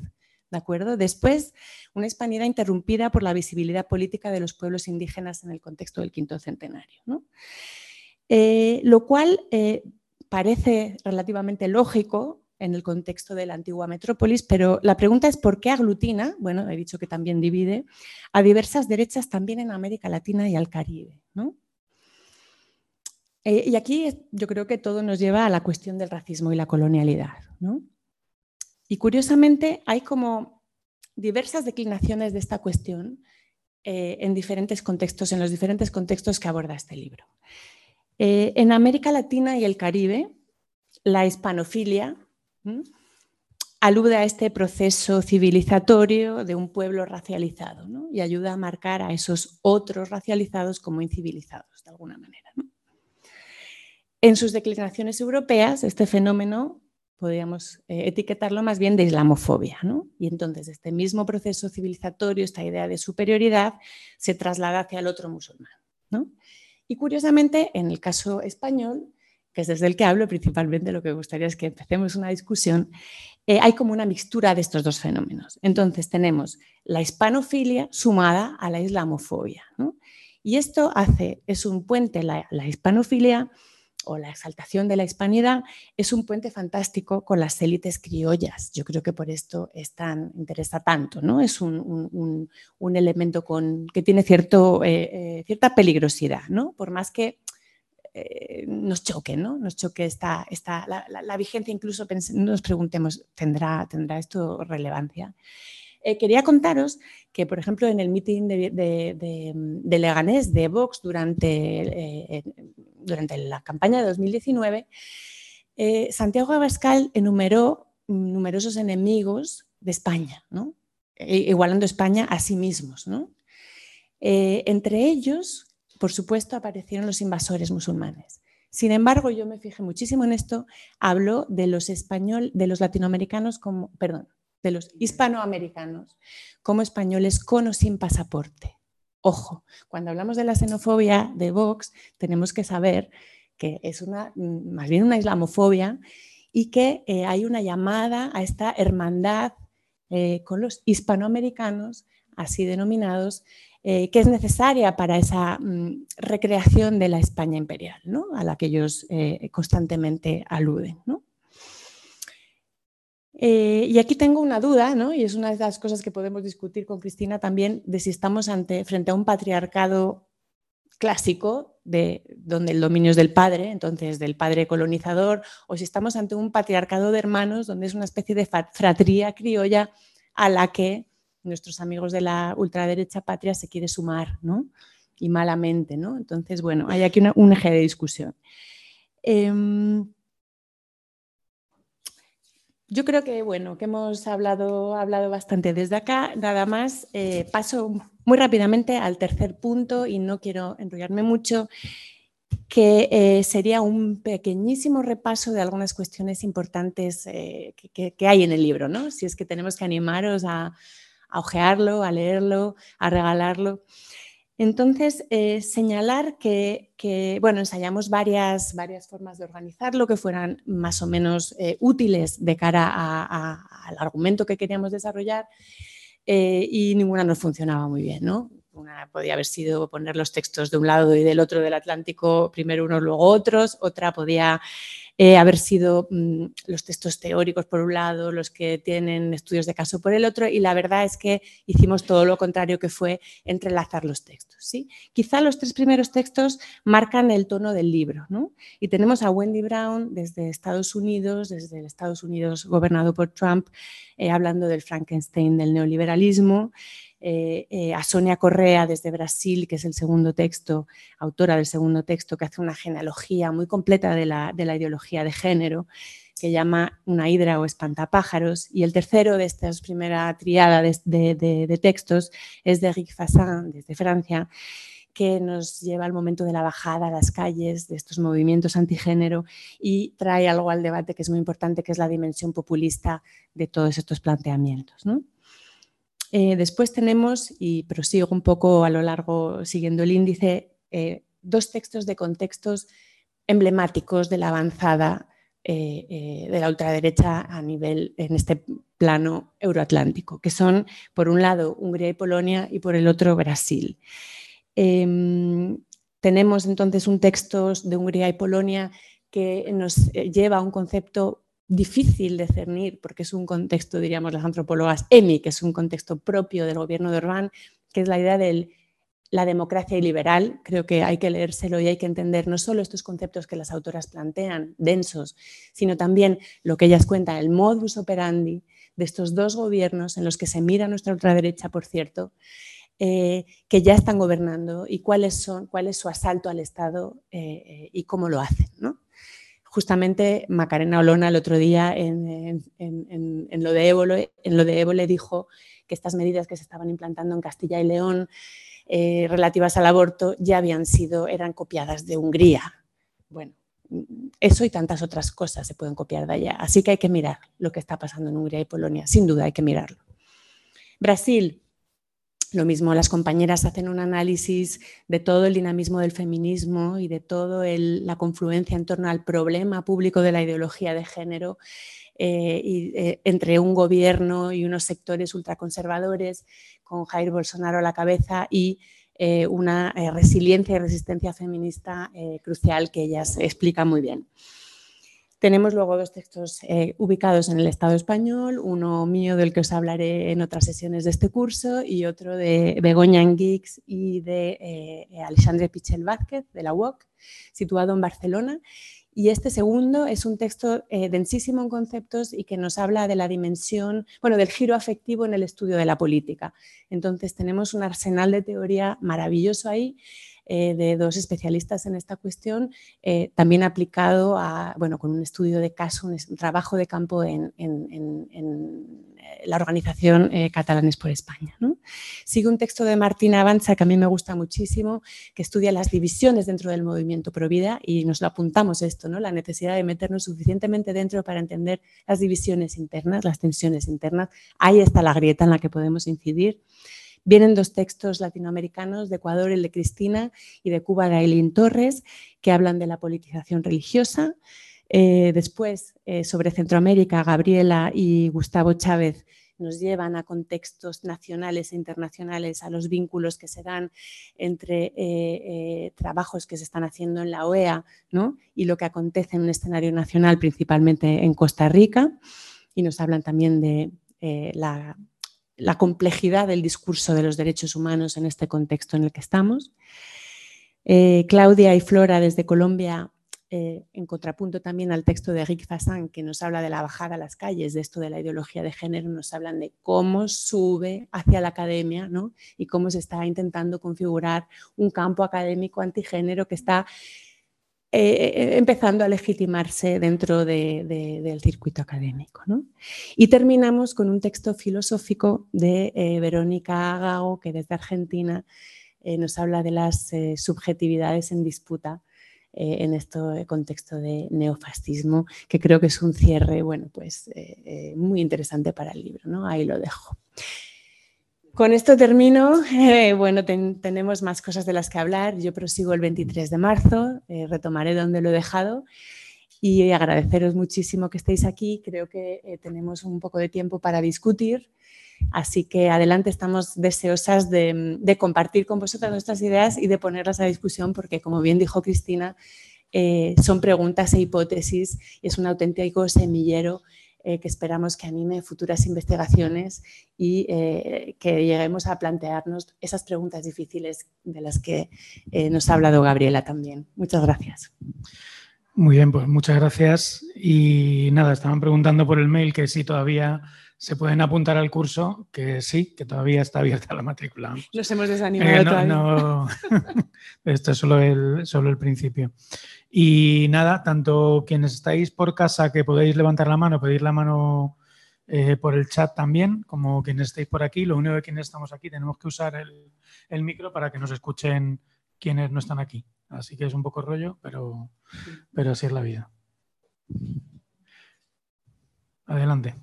¿De acuerdo? Después, una hispanidad interrumpida por la visibilidad política de los pueblos indígenas en el contexto del quinto centenario. ¿no? Eh, lo cual eh, parece relativamente lógico en el contexto de la antigua metrópolis, pero la pregunta es por qué aglutina, bueno, he dicho que también divide, a diversas derechas también en América Latina y al Caribe. Eh, y aquí yo creo que todo nos lleva a la cuestión del racismo y la colonialidad. Y curiosamente hay como diversas declinaciones de esta cuestión en diferentes contextos, en los diferentes contextos que aborda este libro. Eh, en América Latina y el Caribe, la hispanofilia alude a este proceso civilizatorio de un pueblo racializado y ayuda a marcar a esos otros racializados como incivilizados, de alguna manera. En sus declinaciones europeas, este fenómeno podríamos eh, etiquetarlo más bien de islamofobia. Y entonces este mismo proceso civilizatorio, esta idea de superioridad, se traslada hacia el otro musulmán. ¿no? Y curiosamente, en el caso español, que es desde el que hablo principalmente, lo que me gustaría es que empecemos una discusión, eh, hay como una mixtura de estos dos fenómenos. Entonces tenemos la hispanofilia sumada a la islamofobia. Y esto hace, es un puente, la hispanofilia o la exaltación de la hispanidad es un puente fantástico con las élites criollas. Yo creo que por esto es interesa tanto, ¿no? Es un, elemento que tiene eh, eh, cierta peligrosidad, ¿no? Por más que eh, nos choque, ¿no? Nos choque esta, esta la, vigencia, incluso nos preguntemos, ¿tendrá, ¿tendrá esto relevancia? quería contaros que, por ejemplo, en el meeting de, de, Leganés de Vox durante durante la campaña de 2019, eh, Santiago Abascal enumeró numerosos enemigos de España, e, igualando España a sí mismos. Eh, entre ellos, por supuesto, aparecieron los invasores musulmanes. Sin embargo, yo me fijé muchísimo en esto, hablo de los español, de los latinoamericanos como, perdón, de los hispanoamericanos como españoles con o sin pasaporte. Ojo, cuando hablamos de la xenofobia de Vox, tenemos que saber que es una, más bien una islamofobia y que eh, hay una llamada a esta hermandad eh, con los hispanoamericanos, así denominados, eh, que es necesaria para esa mm, recreación de la España imperial, ¿no? a la que ellos constantemente aluden. ¿no? Eh, y aquí tengo una duda, ¿no? y es una de las cosas que podemos discutir con Cristina también, de si estamos frente a un patriarcado clásico, de, donde el dominio es del padre, entonces del padre colonizador, o si estamos ante un patriarcado de hermanos, donde es una especie de fratría criolla a la que nuestros amigos de la ultraderecha patria se quiere sumar, ¿no? y malamente. ¿no? Entonces, bueno, hay aquí un eje de discusión. Em, yo creo que bueno, que hemos hablado, hablado bastante desde acá. Nada más, eh, paso muy rápidamente al tercer punto y no quiero enrollarme mucho, que eh, sería un pequeñísimo repaso de algunas cuestiones importantes eh, que, hay en el libro, ¿no? Si es que tenemos que animaros a, a ojearlo, a leerlo, a regalarlo. Entonces, eh, señalar que, bueno, ensayamos varias, varias formas de organizarlo que fueran más o menos eh, útiles de cara al argumento que queríamos desarrollar eh, y ninguna nos funcionaba muy bien, ¿no? Una podía haber sido poner los textos de un lado y del otro del Atlántico, primero unos, luego otros. Otra podía eh, haber sido mm, los textos teóricos por un lado, los que tienen estudios de caso por el otro, y la verdad es que hicimos todo lo contrario que fue entrelazar los textos. ¿sí? Quizá los tres primeros textos marcan el tono del libro, ¿no? y tenemos a Wendy Brown desde Estados Unidos, desde Estados Unidos gobernado por Trump, eh, hablando del Frankenstein del neoliberalismo, eh, eh, a Sonia Correa desde Brasil, que es el segundo texto, autora del segundo texto, que hace una genealogía muy completa de la, ideología de género, que llama Una hidra o espantapájaros. Y el tercero de esta primera triada de, textos es de Eric Fassin, desde Francia, que nos lleva al momento de la bajada a las calles, de estos movimientos antigénero y trae algo al debate que es muy importante, que es la dimensión populista de todos estos planteamientos. Eh, después tenemos, y prosigo un poco a lo largo siguiendo el índice, eh, dos textos de contextos emblemáticos de la avanzada eh, de la ultraderecha a nivel en este plano euroatlántico, que son, por un lado, Hungría y Polonia y por el otro, Brasil. Em, tenemos entonces un texto de Hungría y Polonia que nos lleva a un concepto difícil de cernir, porque es un contexto, diríamos las antropólogas, EMI, que es un contexto propio del gobierno de Orbán, que es la idea de la democracia liberal. Creo que hay que leérselo y hay que entender no solo estos conceptos que las autoras plantean, densos, sino también lo que ellas cuentan, el modus operandi de estos dos gobiernos en los que se mira nuestra ultraderecha, por cierto, eh, que ya están gobernando y cuáles son, cuál es su asalto al Estado eh, eh, y cómo lo hacen. ¿no? Justamente Macarena Olona el otro día en, lo de Évole, en lo de dijo que estas medidas que se estaban implantando en Castilla y León eh, relativas al aborto ya habían sido, eran copiadas de Hungría. Bueno, eso y tantas otras cosas se pueden copiar de allá. Así que hay que mirar lo que está pasando en Hungría y Polonia, sin duda hay que mirarlo. Brasil, lo mismo, las compañeras hacen un análisis de todo el dinamismo del feminismo y de toda la confluencia en torno al problema público de la ideología de género eh, y, eh, entre un gobierno y unos sectores ultraconservadores, con Jair Bolsonaro a la cabeza y eh, una resiliencia y resistencia feminista crucial que ellas explican muy bien. Tenemos luego dos textos eh, ubicados en el Estado español, uno mío del que os hablaré en otras sesiones de este curso y otro de Begoña Enguix y de eh, Alexandre Pichel Vázquez de la UOC, situado en Barcelona. Y este segundo es un texto eh, densísimo en conceptos y que nos habla de la dimensión, bueno, del giro afectivo en el estudio de la política. Entonces tenemos un arsenal de teoría maravilloso ahí eh, de dos especialistas en esta cuestión, eh, también aplicado a, bueno, con un estudio de caso, un, trabajo de campo en, eh, la organización Catalanes por España. Sigue un texto de Martina Avanza que a mí me gusta muchísimo, que estudia las divisiones dentro del movimiento Provida y nos lo apuntamos esto, ¿no? la necesidad de meternos suficientemente dentro para entender las divisiones internas, las tensiones internas. Ahí está la grieta en la que podemos incidir. Vienen dos textos latinoamericanos, de Ecuador el de Cristina y de Cuba de Aileen Torres, que hablan de la politización religiosa. Eh, después, eh, sobre Centroamérica, Gabriela y Gustavo Chávez nos llevan a contextos nacionales e internacionales, a los vínculos que se dan entre eh, trabajos que se están haciendo en la OEA y lo que acontece en un escenario nacional, principalmente en Costa Rica. Y nos hablan también de la la complejidad del discurso de los derechos humanos en este contexto en el que estamos. Eh, Claudia y Flora desde Colombia, eh, en contrapunto también al texto de Rick Fassan, que nos habla de la bajada a las calles, de esto de la ideología de género, nos hablan de cómo sube hacia la academia ¿no? y cómo se está intentando configurar un campo académico antigénero que está eh, empezando a legitimarse dentro del circuito académico. Y terminamos con un texto filosófico de eh, Verónica Gago, que desde Argentina eh, nos habla de las subjetividades en disputa en este contexto de neofascismo, que creo que es un cierre bueno, pues, muy interesante para el libro. Ahí lo dejo. Con esto termino. Eh, bueno, tenemos más cosas de las que hablar. Yo prosigo el 23 de marzo, eh, retomaré donde lo he dejado y agradeceros muchísimo que estéis aquí. Creo que eh, tenemos un poco de tiempo para discutir. Así que adelante, estamos deseosas de, de, compartir con vosotras nuestras ideas y de ponerlas a discusión porque, como bien dijo Cristina, son preguntas e hipótesis y es un auténtico semillero eh, que esperamos que anime futuras investigaciones y eh, que lleguemos a plantearnos esas preguntas difíciles de las que eh, nos ha hablado Gabriela también. Muchas gracias. Muy bien, pues muchas gracias. Y nada, estaban preguntando por el mail que si todavía se pueden apuntar al curso, que sí, que todavía está abierta la matrícula. Nos hemos desanimado no, esto es solo el, solo el principio. Y nada, tanto quienes estáis por casa que podéis levantar la mano, pedir la mano eh, por el chat también, como quienes estáis por aquí, lo único de quienes estamos aquí tenemos que usar el, micro para que nos escuchen quienes no están aquí. Así que es un poco rollo, pero, pero así es la vida. Adelante.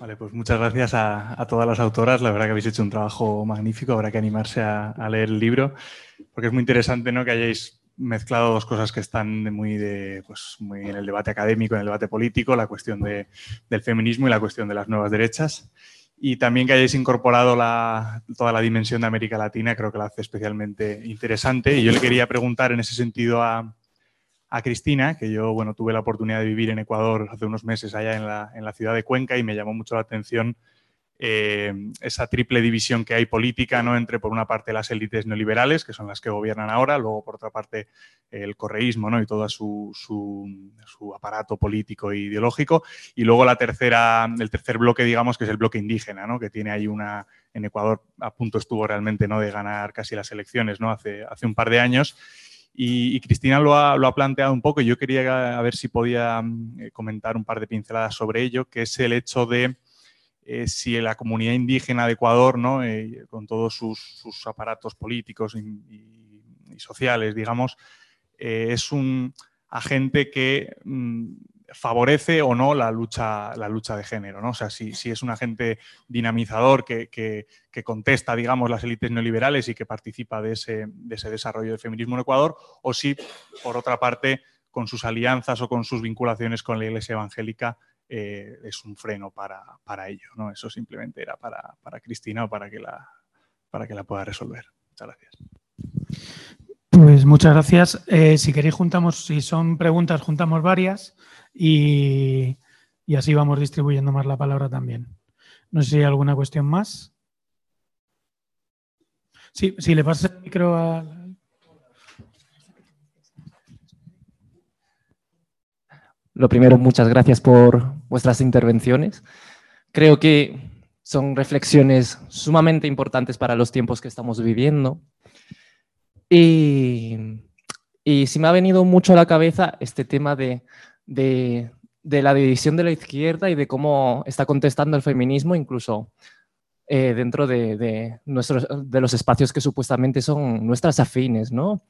Vale, pues muchas gracias a, todas las autoras. La verdad que habéis hecho un trabajo magnífico. Habrá que animarse a, leer el libro, porque es muy interesante ¿no? que hayáis mezclado dos cosas que están muy, de, pues, muy en el debate académico, en el debate político, la cuestión del feminismo y la cuestión de las nuevas derechas. Y también que hayáis incorporado toda la dimensión de América Latina, creo que la hace especialmente interesante. Y yo le quería preguntar en ese sentido a, a Cristina, que yo bueno, tuve la oportunidad de vivir en Ecuador hace unos meses allá en la, en la ciudad de Cuenca y me llamó mucho la atención eh, esa triple división que hay política, ¿no? entre por una parte las élites neoliberales, que son las que gobiernan ahora, luego por otra parte el correísmo ¿no? y todo su, su, aparato político e ideológico, y luego la tercera, el tercer bloque, digamos, que es el bloque indígena, ¿no? que tiene ahí una, en Ecuador a punto estuvo realmente ¿no? de ganar casi las elecciones ¿no? hace, hace un par de años, y, Cristina lo ha, planteado un poco y yo quería ver si podía mm, eh, comentar un par de pinceladas sobre ello, que es el hecho de eh, si la comunidad indígena de Ecuador, ¿no? Eh, con todos sus, aparatos políticos y, sociales, digamos, es un agente que mm, favorece o no la lucha, la lucha de género. ¿no? O sea, si, es un agente dinamizador que, contesta, digamos, las élites neoliberales y que participa de ese, desarrollo del feminismo en Ecuador, o si, por otra parte, con sus alianzas o con sus vinculaciones con la Iglesia Evangélica, eh, es un freno para, ello. ¿no? Eso simplemente era para, Cristina o para que, la, para que la pueda resolver. Muchas gracias. Pues muchas gracias. Eh, si queréis, juntamos, si son preguntas, juntamos varias y, así vamos distribuyendo más la palabra también. No sé si hay alguna cuestión más. Sí, si le pasas el micro a... Lo primero, muchas gracias por vuestras intervenciones. Creo que son reflexiones sumamente importantes para los tiempos que estamos viviendo. Y, y sí me ha venido mucho a la cabeza este tema de de, la división de la izquierda y de cómo está contestando el feminismo, incluso eh, dentro de, nuestros, de los espacios que supuestamente son nuestras afines, ¿no?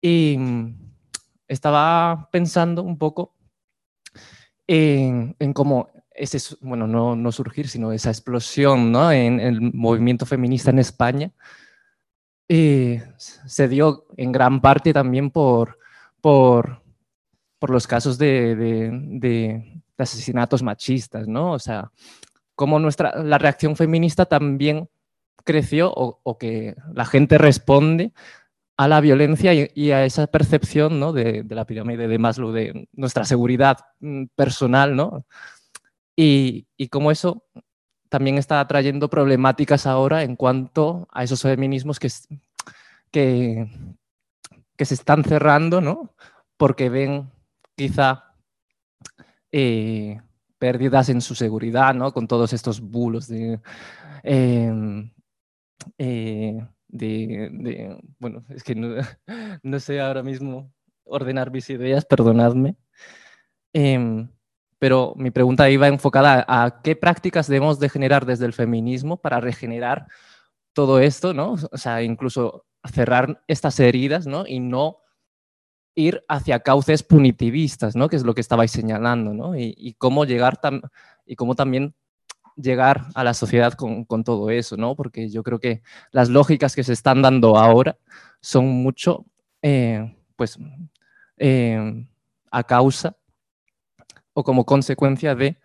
Y mm, estaba pensando un poco en, cómo ese, bueno, no, no, surgir, sino esa explosión ¿no? en el movimiento feminista en España, eh, se dio en gran parte también por, por, por los casos de, asesinatos machistas, ¿no? O sea, cómo nuestra, la reacción feminista también creció o, que la gente responde a la violencia y, a esa percepción ¿no? de, la pirámide de Maslow, de nuestra seguridad mm, personal, ¿no? Y, y cómo eso también está trayendo problemáticas ahora en cuanto a esos feminismos que, que, que se están cerrando, ¿no? Porque ven quizá eh, pérdidas en su seguridad, ¿no? Con todos estos bulos de... Em, eh, bueno, es que no, sé ahora mismo ordenar mis ideas, perdonadme. Em, pero mi pregunta iba enfocada a qué prácticas debemos de generar desde el feminismo para regenerar todo esto, ¿no? O sea, incluso cerrar estas heridas, ¿no? Y no ir hacia cauces punitivistas, ¿no? Que es lo que estabais señalando, ¿no? Y, cómo llegar y cómo también llegar a la sociedad con, todo eso, ¿no? Porque yo creo que las lógicas que se están dando ahora son mucho, eh, pues, eh, a causa o como consecuencia de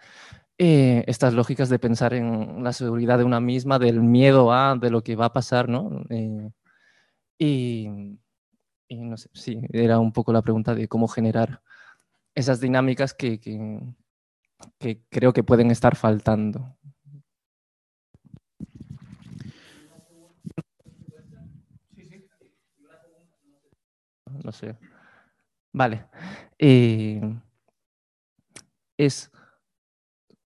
eh, estas lógicas de pensar en la seguridad de una misma, del miedo a, de lo que va a pasar, ¿no? y, no sé, sí, era un poco la pregunta de cómo generar esas dinámicas que, que creo que pueden estar faltando. No sé. Vale. Eh, es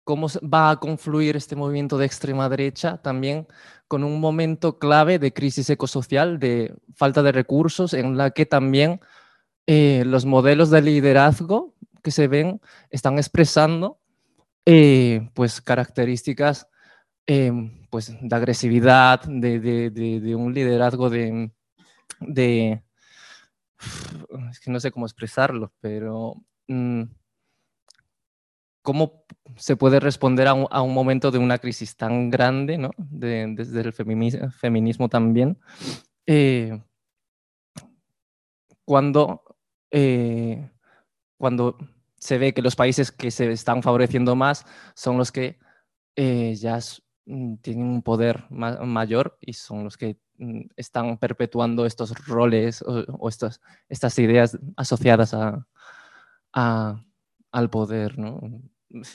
cómo va a confluir este movimiento de extrema derecha también con un momento clave de crisis ecosocial, de falta de recursos, en la que también eh, los modelos de liderazgo que se ven están expresando eh, pues características em, pues de agresividad, de, un liderazgo de, Es que no sé cómo expresarlo, pero... Mm, ¿Cómo se puede responder a un, momento de una crisis tan grande, ¿no? desde el feminismo, también? Eh, cuando, eh, cuando se ve que los países que se están favoreciendo más son los que eh, ya mm, tienen un poder mayor y son los que mm, están perpetuando estos roles o, estas, estas ideas asociadas a, al poder. ¿no?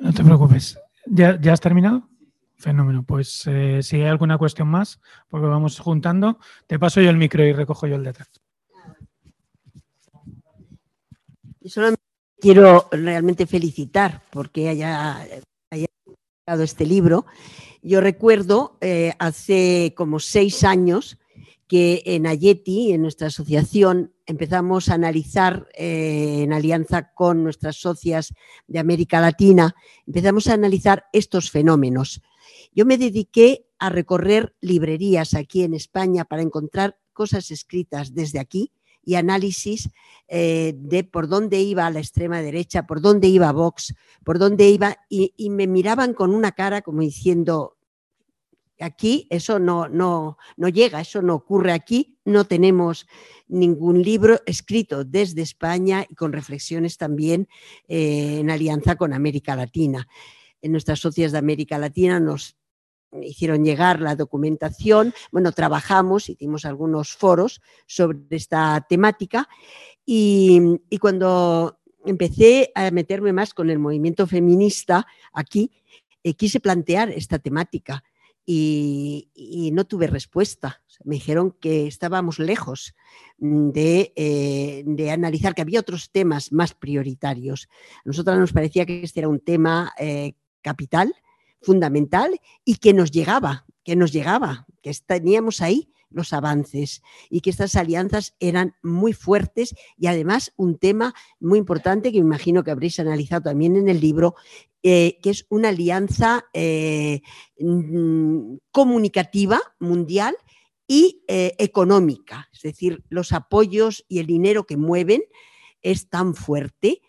No te preocupes. ¿Ya, ya has terminado? Fenómeno. Pues eh, si hay alguna cuestión más, porque vamos juntando, te paso yo el micro y recojo yo el de atrás. Solo quiero realmente felicitar porque haya, haya este libro. Yo recuerdo eh, hace como seis años que en Ayeti, en nuestra asociación, empezamos a analizar eh, en alianza con nuestras socias de América Latina, empezamos a analizar estos fenómenos. Yo me dediqué a recorrer librerías aquí en España para encontrar cosas escritas desde aquí y análisis eh, de por dónde iba la extrema derecha, por dónde iba Vox, por dónde iba, y me miraban con una cara como diciendo, Aquí eso no, no, no llega, eso no ocurre aquí, no tenemos ningún libro escrito desde España y con reflexiones también eh, en alianza con América Latina. En nuestras socias de América Latina nos hicieron llegar la documentación, bueno, trabajamos, hicimos algunos foros sobre esta temática y, cuando empecé a meterme más con el movimiento feminista aquí, eh, quise plantear esta temática y, no tuve respuesta. Me dijeron que estábamos lejos mm, eh, de, analizar, que había otros temas más prioritarios. A nosotros nos parecía que este era un tema eh, capital, fundamental y que nos llegaba, que nos llegaba, que teníamos ahí los avances y que estas alianzas eran muy fuertes y además un tema muy importante que me imagino que habréis analizado también en el libro, eh, que es una alianza eh, mm, comunicativa mundial y eh, económica, es decir, los apoyos y el dinero que mueven es tan fuerte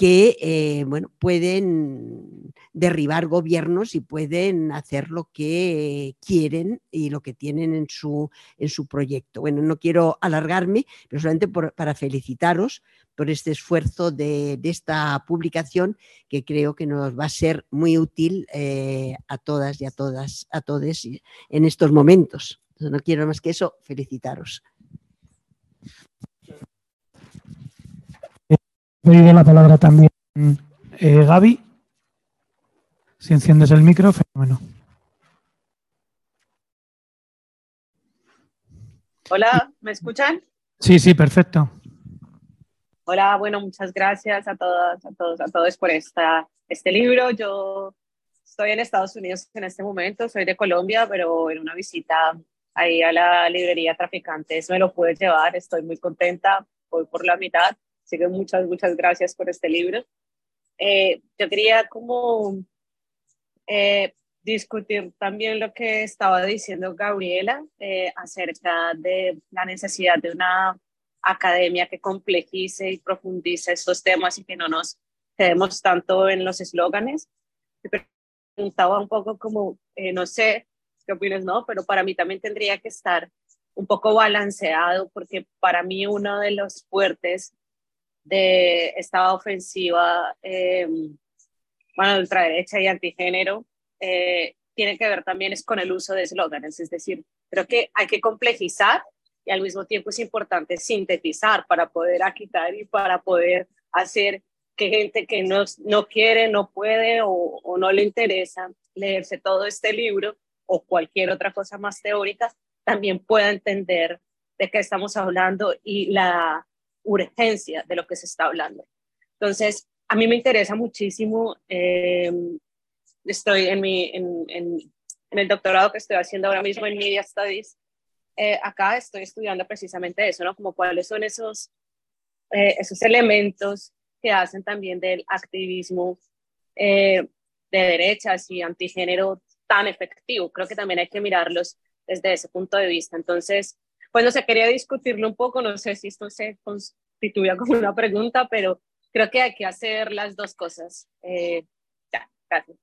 que eh, bueno, pueden derribar gobiernos y pueden hacer lo que quieren y lo que tienen en su, en su proyecto. Bueno, no quiero alargarme, pero solamente para felicitaros por este esfuerzo de, esta publicación que creo que nos va a ser muy útil eh, a todas y a todas, a todos en estos momentos. no quiero más que eso, felicitaros. Pedido la palabra también eh, Gaby. Si enciendes el micro, fenómeno. Hola, ¿me escuchan? Sí, sí, perfecto. Hola, bueno, muchas gracias a todas, a todos, a todos por esta, este libro. Yo estoy en Estados Unidos en este momento, soy de Colombia, pero en una visita ahí a la librería Traficantes me lo pude llevar, estoy muy contenta, voy por la mitad, así que muchas, muchas gracias por este libro. Eh, yo quería como eh, discutir también lo que estaba diciendo Gabriela eh, acerca de la necesidad de una academia que complejice y profundice estos temas y que no nos quedemos tanto en los eslóganes. Me preguntaba un poco como, eh, no sé qué opinas, ¿no? Pero para mí también tendría que estar un poco balanceado porque para mí uno de los fuertes de esta ofensiva, eh, bueno, ultraderecha y antigénero, eh, tiene que ver también es con el uso de eslóganes, es decir, creo que hay que complejizar y al mismo tiempo es importante sintetizar para poder aquitar y para poder hacer que gente que no, no quiere, no puede o, o no le interesa leerse todo este libro o cualquier otra cosa más teórica, también pueda entender de qué estamos hablando y la urgencia de lo que se está hablando. Entonces, a mí me interesa muchísimo eh, estoy en, mi, el doctorado que estoy haciendo ahora mismo en Media Studies, eh, acá estoy estudiando precisamente eso, ¿no? Como cuáles son esos, eh, esos elementos que hacen también del activismo eh, de derechas y antigénero tan efectivo. Creo que también hay que mirarlos desde ese punto de vista. Entonces, bueno, se quería discutirlo un poco, no sé si esto se constituye como una pregunta, pero creo que hay que hacer las dos cosas. Eh, ya, gracias.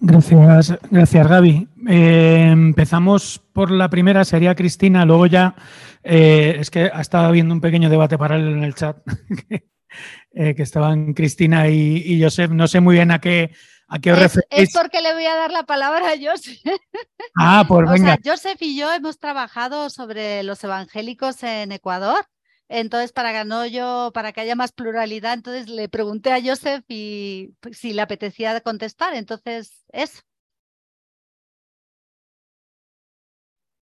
Gracias, gracias Gaby. Eh, empezamos por la primera, sería Cristina, luego ya eh, es que ha estado habiendo un pequeño debate paralelo en el chat, que estaban Cristina y, y, Josep, no sé muy bien a qué, a qué os es, referís. Es porque le voy a dar la palabra a Josep. Ah, pues o venga. sea, Josep y yo hemos trabajado sobre los evangélicos en Ecuador. Entonces, para que no yo, para que haya más pluralidad, entonces le pregunté a Joseph y pues, si le apetecía contestar. Entonces, eso.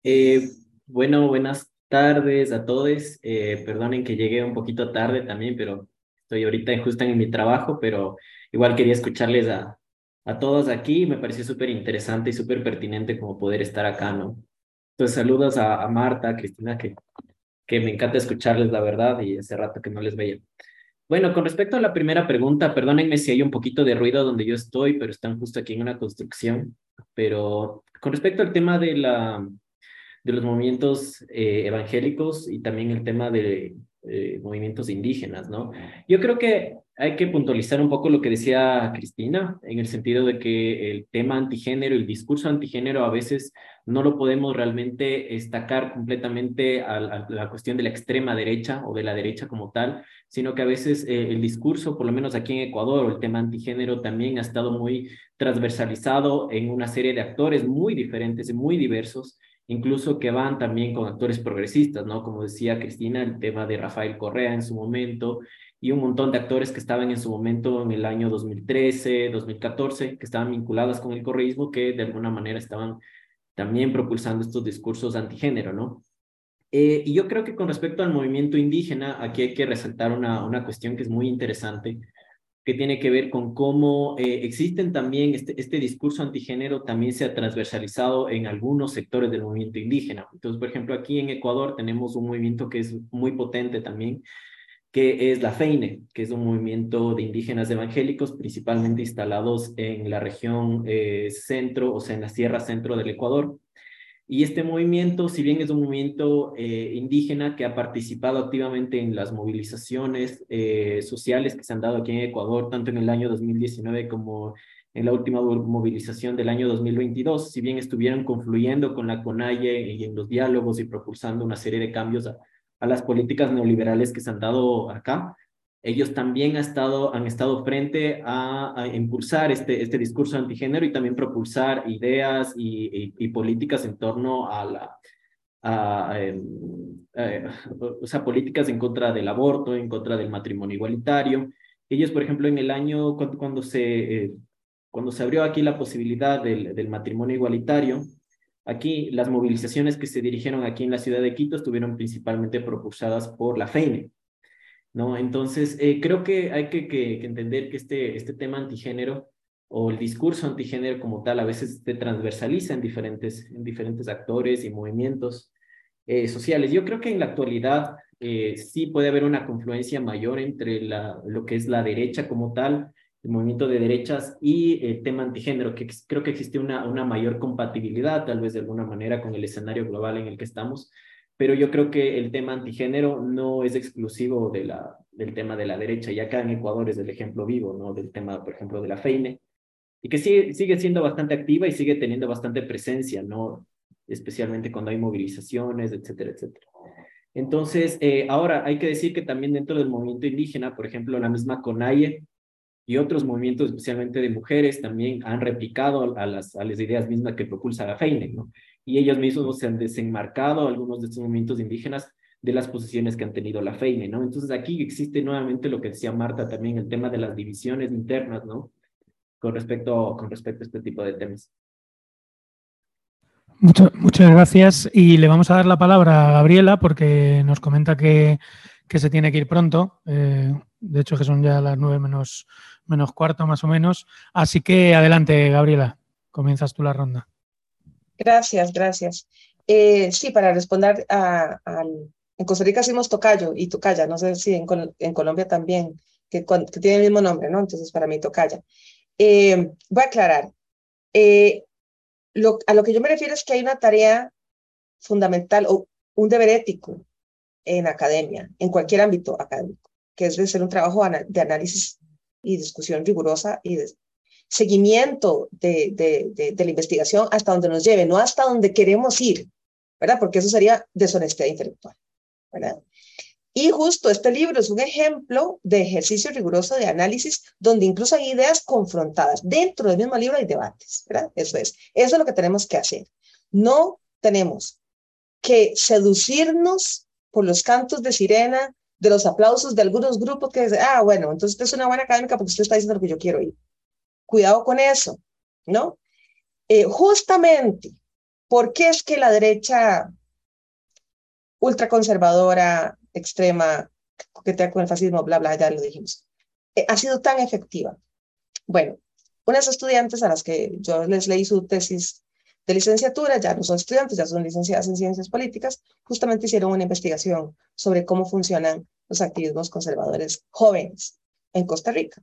Eh, bueno, buenas tardes a todos. Eh, perdonen que llegué un poquito tarde también, pero estoy ahorita justo en mi trabajo, pero igual quería escucharles a, a todos aquí. Me pareció súper interesante y súper pertinente como poder estar acá, ¿no? Entonces, saludos a, Marta, a Cristina, que que me encanta escucharles la verdad y hace rato que no les veía. Bueno, con respecto a la primera pregunta, perdónenme si hay un poquito de ruido donde yo estoy, pero están justo aquí en una construcción. Pero con respecto al tema de, la, de los movimientos eh, evangélicos y también el tema de eh, movimientos indígenas, ¿no? Yo creo que hay que puntualizar un poco lo que decía Cristina, en el sentido de que el tema antigénero, el discurso antigénero a veces no lo podemos realmente destacar completamente a, a, la cuestión de la extrema derecha o de la derecha como tal, sino que a veces eh, el discurso, por lo menos aquí en Ecuador, el tema antigénero también ha estado muy transversalizado en una serie de actores muy diferentes y muy diversos, incluso que van también con actores progresistas, ¿no? Como decía Cristina, el tema de Rafael Correa en su momento, y un montón de actores que estaban en su momento en el año 2013, 2014, que estaban vinculadas con el correísmo, que de alguna manera estaban también propulsando estos discursos antigénero, ¿no? Eh, y yo creo que con respecto al movimiento indígena, aquí hay que resaltar una, una cuestión que es muy interesante, que tiene que ver con cómo eh, existen también, este, este discurso antigénero también se ha transversalizado en algunos sectores del movimiento indígena. Entonces, por ejemplo, aquí en Ecuador tenemos un movimiento que es muy potente también, que es la FEINE, que es un movimiento de indígenas evangélicos principalmente instalados en la región eh, centro, o sea, en la sierra centro del Ecuador. Y este movimiento, si bien es un movimiento eh, indígena que ha participado activamente en las movilizaciones eh, sociales que se han dado aquí en Ecuador, tanto en el año 2019 como en la última movilización del año 2022, si bien estuvieron confluyendo con la CONAIE y en los diálogos y propulsando una serie de cambios a las políticas neoliberales que se han dado acá, ellos también ha estado, han estado frente a, impulsar este, este discurso antigénero y también propulsar ideas y, políticas en torno a la, a, eh, eh, o sea, políticas en contra del aborto, en contra del matrimonio igualitario. Ellos, por ejemplo, en el año cuando, cuando se, eh, cuando se abrió aquí la posibilidad del matrimonio igualitario, Aquí las movilizaciones que se dirigieron aquí en la ciudad de Quito estuvieron principalmente propulsadas por la FEINE. ¿no? Entonces, eh, creo que hay que, entender que este, este tema antigénero o el discurso antigénero como tal a veces se transversaliza en diferentes, en diferentes actores y movimientos eh, sociales. Yo creo que en la actualidad eh, sí puede haber una confluencia mayor entre la, lo que es la derecha como tal el movimiento de derechas y el tema antigénero, que creo que existe una, una mayor compatibilidad, tal vez de alguna manera, con el escenario global en el que estamos, pero yo creo que el tema antigénero no es exclusivo de la, del tema de la derecha, y acá en Ecuador es el ejemplo vivo, ¿no? Del tema, por ejemplo, de la FEINE, y que sigue, sigue siendo bastante activa y sigue teniendo bastante presencia, ¿no? Especialmente cuando hay movilizaciones, etcétera, etcétera. Entonces, eh, ahora hay que decir que también dentro del movimiento indígena, por ejemplo, la misma CONAIE y otros movimientos, especialmente de mujeres, también han replicado a las, a las ideas mismas que propulsa la FEINE, ¿no? Y ellos mismos se han desenmarcado, algunos de estos movimientos indígenas, de las posiciones que han tenido la FEINE, ¿no? Entonces aquí existe nuevamente lo que decía Marta también, el tema de las divisiones internas, ¿no? Con respecto, con respecto a este tipo de temas. muchas gracias y le vamos a dar la palabra a Gabriela porque nos comenta que, que se tiene que ir pronto. Eh, de hecho, que son ya las nueve menos, menos cuarto más o menos. Así que adelante, Gabriela, comienzas tú la ronda. Gracias, gracias. Eh, sí, para responder a, En Costa Rica hicimos tocayo y tocaya, no sé si en, Colombia también, que, tiene el mismo nombre, ¿no? Entonces, para mí tocaya. Eh, voy a aclarar. Eh, lo, a lo que yo me refiero es que hay una tarea fundamental o un deber ético en academia, en cualquier ámbito académico, que es de ser un trabajo de análisis y discusión rigurosa y de seguimiento de, de, de, la investigación hasta donde nos lleve, no hasta donde queremos ir, ¿verdad? Porque eso sería deshonestidad intelectual, ¿verdad? Y justo este libro es un ejemplo de ejercicio riguroso de análisis donde incluso hay ideas confrontadas. Dentro del mismo libro hay debates, ¿verdad? Eso es. Eso es lo que tenemos que hacer. No tenemos que seducirnos por los cantos de sirena de los aplausos de algunos grupos que dicen, ah, bueno, entonces usted es una buena académica porque usted está diciendo lo que yo quiero oír. Cuidado con eso, ¿no? Eh, justamente, ¿por qué es que la derecha ultraconservadora, extrema, coquetea con el fascismo, bla, bla, ya lo dijimos, eh, ha sido tan efectiva? Bueno, unas estudiantes a las que yo les leí su tesis de licenciatura, ya no son estudiantes, ya son licenciadas en ciencias políticas, justamente hicieron una investigación sobre cómo funcionan los activismos conservadores jóvenes en Costa Rica.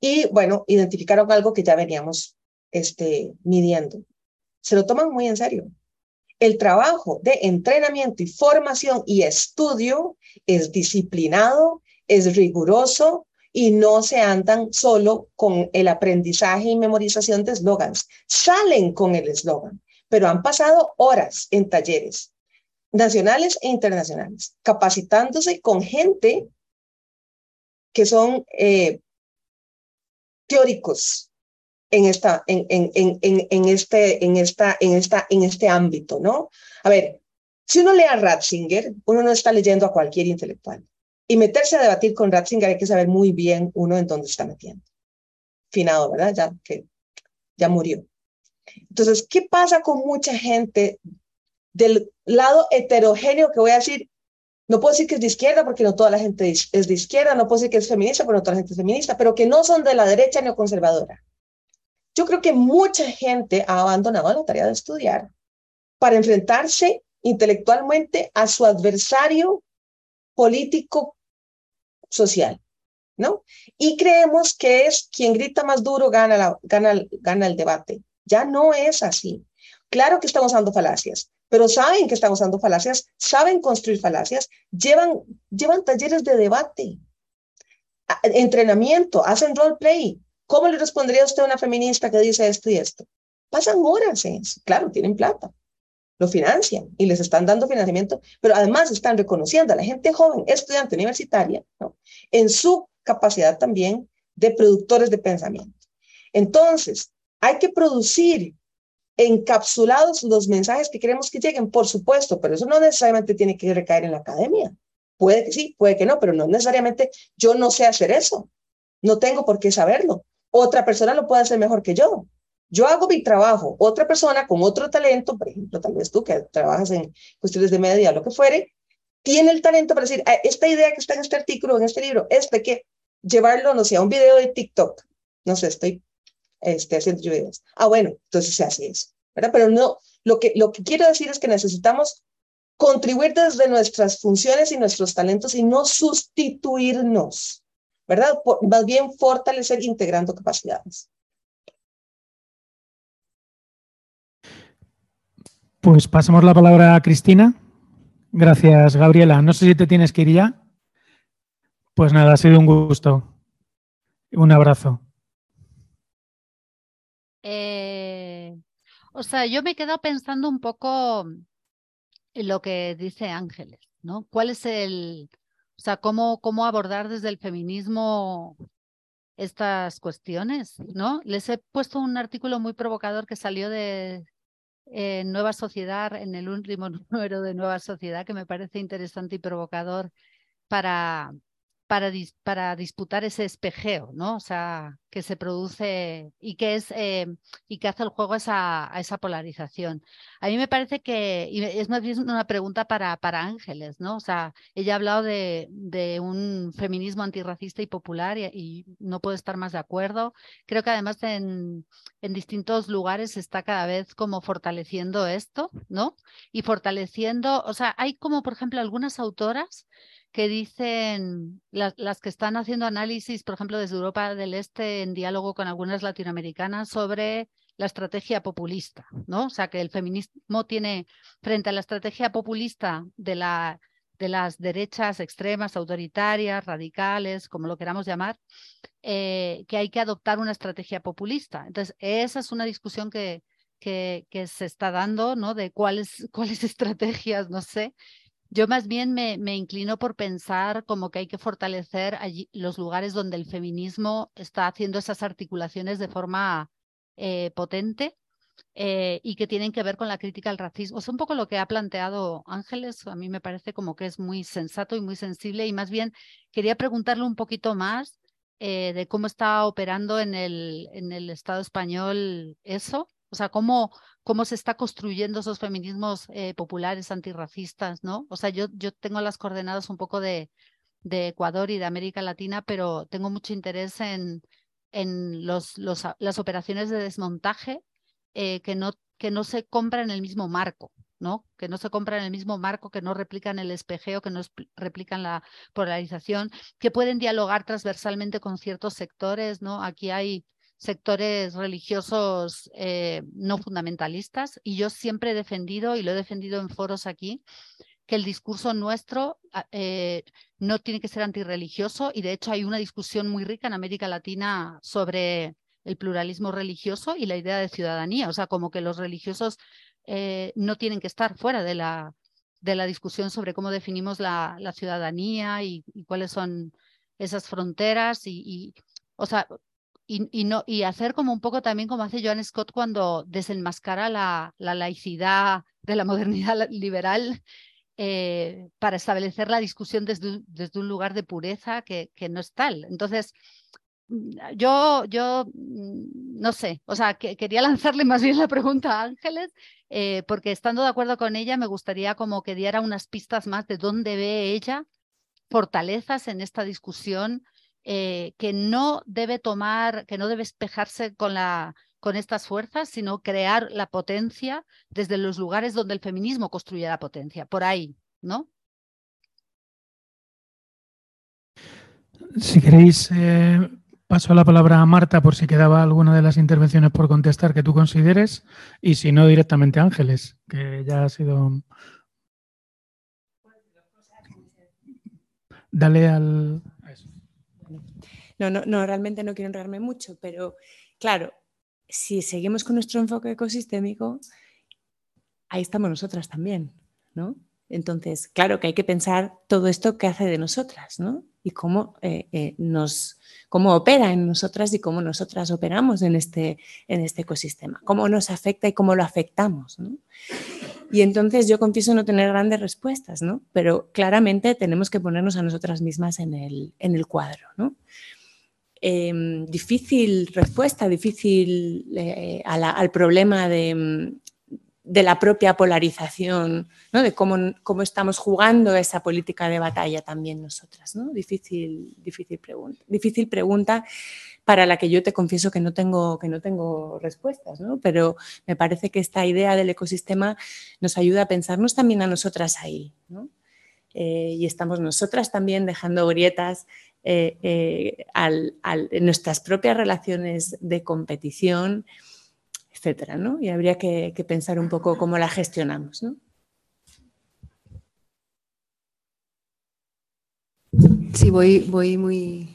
Y bueno, identificaron algo que ya veníamos este, midiendo. Se lo toman muy en serio. El trabajo de entrenamiento y formación y estudio es disciplinado, es riguroso, y no se andan solo con el aprendizaje y memorización de eslogans. Salen con el eslogan, pero han pasado horas en talleres nacionales e internacionales, capacitándose con gente que son eh, teóricos en, esta, en, en, en, en, este, en, esta, en, esta, en este ámbito, ¿no? A ver, si uno lee a Ratzinger, uno no está leyendo a cualquier intelectual. Y meterse a debatir con Ratzinger hay que saber muy bien uno en dónde está metiendo. Finado, ¿verdad? Ya que ya murió. Entonces, ¿qué pasa con mucha gente del lado heterogéneo que voy a decir? No puedo decir que es de izquierda porque no toda la gente es de izquierda, no puedo decir que es feminista porque no toda la gente es feminista, pero que no son de la derecha neoconservadora. Yo creo que mucha gente ha abandonado la tarea de estudiar para enfrentarse intelectualmente a su adversario político social, ¿no? Y creemos que es quien grita más duro gana, la, gana, gana el debate. Ya no es así. Claro que estamos usando falacias, pero saben que estamos usando falacias, saben construir falacias, llevan, llevan talleres de debate, entrenamiento, hacen roleplay. ¿Cómo le respondería usted a una feminista que dice esto y esto? Pasan horas en eso. Claro, tienen plata, lo financian y les están dando financiamiento, pero además están reconociendo a la gente joven, estudiante universitaria, ¿no? en su capacidad también de productores de pensamiento. Entonces, hay que producir encapsulados los mensajes que queremos que lleguen, por supuesto, pero eso no necesariamente tiene que recaer en la academia. Puede que sí, puede que no, pero no necesariamente yo no sé hacer eso. No tengo por qué saberlo. Otra persona lo puede hacer mejor que yo. Yo hago mi trabajo, otra persona con otro talento, por ejemplo, tal vez tú que trabajas en cuestiones de media, lo que fuere, tiene el talento para decir, ah, esta idea que está en este artículo, en este libro, este que llevarlo, no sé, a un video de TikTok. No sé, estoy este, haciendo videos. Ah, bueno, entonces se hace eso, ¿verdad? Pero no, lo que, lo que quiero decir es que necesitamos contribuir desde nuestras funciones y nuestros talentos y no sustituirnos, ¿verdad? más bien fortalecer integrando capacidades. Pues pasamos la palabra a Cristina. Gracias, Gabriela. No sé si te tienes que ir ya. Pues nada, ha sido un gusto. Un abrazo. Eh, o sea, yo me he quedado pensando un poco en lo que dice Ángeles, ¿no? ¿Cuál es el, o sea, cómo, cómo abordar desde el feminismo estas cuestiones, ¿no? Les he puesto un artículo muy provocador que salió de eh, Nueva Sociedad, en el último número de Nueva Sociedad, que me parece interesante y provocador para, para, para disputar ese espejeo, ¿no? O sea, que se produce y que es eh, y que hace el juego esa, a esa polarización. A mí me parece que y es más bien una pregunta para, para Ángeles, ¿no? O sea, ella ha hablado de, de un feminismo antirracista y popular y, no puedo estar más de acuerdo. Creo que además en, en distintos lugares se está cada vez como fortaleciendo esto, ¿no? Y fortaleciendo, o sea, hay como por ejemplo algunas autoras que dicen, las que están haciendo análisis, por ejemplo, desde Europa del Este, en diálogo con algunas latinoamericanas, sobre la estrategia populista, ¿no? O sea, que el feminismo tiene, frente a la estrategia populista de, la, de las derechas extremas, autoritarias, radicales, como lo queramos llamar, eh, que hay que adoptar una estrategia populista. Entonces, esa es una discusión que, que, que, se está dando, ¿no? De cuáles, cuáles estrategias, no sé, yo más bien me, inclino por pensar como que hay que fortalecer allí los lugares donde el feminismo está haciendo esas articulaciones de forma eh, potente eh, y que tienen que ver con la crítica al racismo. Es un poco lo que ha planteado Ángeles, a mí me parece como que es muy sensato y muy sensible y más bien quería preguntarle un poquito más eh, de cómo está operando en el, en el Estado español eso, o sea, cómo, cómo se está construyendo esos feminismos eh, populares antirracistas, ¿no? O sea, yo, yo tengo las coordenadas un poco de, de Ecuador y de América Latina, pero tengo mucho interés en, en los, los, las operaciones de desmontaje eh, que, no, que no se compran en el mismo marco, ¿no? Que no se compran en el mismo marco, que no replican el espejeo, que no replican la polarización, que pueden dialogar transversalmente con ciertos sectores, ¿no? Aquí hay sectores religiosos eh, no fundamentalistas y yo siempre he defendido, y lo he defendido en foros aquí, que el discurso nuestro ah, eh, no tiene que ser antirreligioso y de hecho hay una discusión muy rica en América Latina sobre el pluralismo religioso y la idea de ciudadanía, o sea, como que los religiosos eh, no tienen que estar fuera de la, de la discusión sobre cómo definimos la, la ciudadanía y, cuáles son esas fronteras y, y, o sea, y, no, y hacer como un poco también como hace Joan Scott cuando desenmascara la, la laicidad de la modernidad liberal eh, para establecer la discusión desde, desde, un lugar de pureza que, que no es tal. Entonces, mm, yo, yo mm, no sé, o sea, que, quería lanzarle más bien la pregunta a Ángeles, eh, porque estando de acuerdo con ella, me gustaría como que diera unas pistas más de dónde ve ella fortalezas en esta discusión eh, que no debe tomar, que no debe espejarse con, la, con estas fuerzas, sino crear la potencia desde los lugares donde el feminismo construye la potencia, por ahí, ¿no? Si queréis, eh, paso la palabra a Marta por si quedaba alguna de las intervenciones por contestar que tú consideres, y si no, directamente a Ángeles, que ya ha sido. Dale al, no, no, no, realmente no quiero enredarme mucho, pero claro, si seguimos con nuestro enfoque ecosistémico, ahí estamos nosotras también, ¿no? Entonces, claro que hay que pensar todo esto que hace de nosotras, ¿no? Y cómo, eh, eh, nos, cómo opera en nosotras y cómo nosotras operamos en este, en este ecosistema, cómo nos afecta y cómo lo afectamos, ¿no? Y entonces yo confieso no tener grandes respuestas, ¿no? Pero claramente tenemos que ponernos a nosotras mismas en el, en el cuadro, ¿no? Em, difícil respuesta, difícil eh, al problema de, la propia polarización, de cómo, cómo, estamos jugando esa política de batalla también nosotras. ¿no? Difícil, difícil, pregunta, difícil pregunta para la que yo te confieso que no tengo, que no tengo respuestas, ¿no? pero me parece que esta idea del ecosistema nos ayuda a pensarnos también a nosotras ahí. ¿no? Eh, y estamos nosotras también dejando grietas eh, eh, en nuestras propias relaciones de competición, etcétera, ¿no? Y habría que, pensar un poco cómo la gestionamos, ¿no? Sí, voy, voy muy,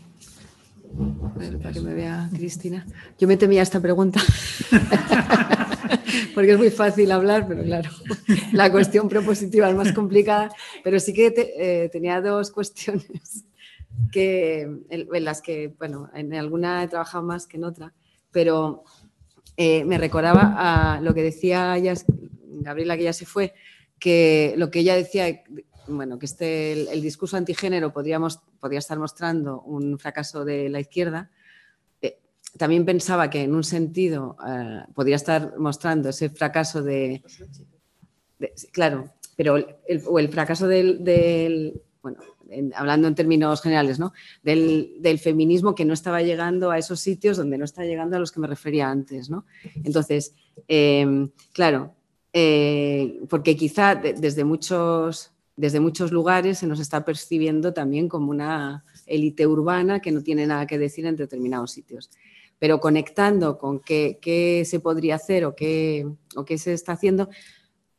para que me vea Cristina. Yo me temía esta pregunta, porque es muy fácil hablar, pero claro, la cuestión propositiva es más complicada, pero sí que eh, tenía dos cuestiones que, en, las que, bueno, en alguna he trabajado más que en otra, pero eh, me recordaba a lo que decía Gabriela, que ya se fue, que lo que ella decía bueno, que este, el, discurso antigénero podríamos, podría estar mostrando un fracaso de la izquierda, eh, también pensaba que en un sentido eh, podría estar mostrando ese fracaso de, claro, pero el, o el fracaso del, bueno, hablando en términos generales, ¿no? Del, feminismo que no estaba llegando a esos sitios donde no está llegando a los que me refería antes, ¿no? Entonces, eh, claro, porque quizá desde muchos desde muchos lugares se nos está percibiendo también como una élite urbana que no tiene nada que decir en determinados sitios. Pero conectando con qué, se podría hacer o qué, o qué se está haciendo,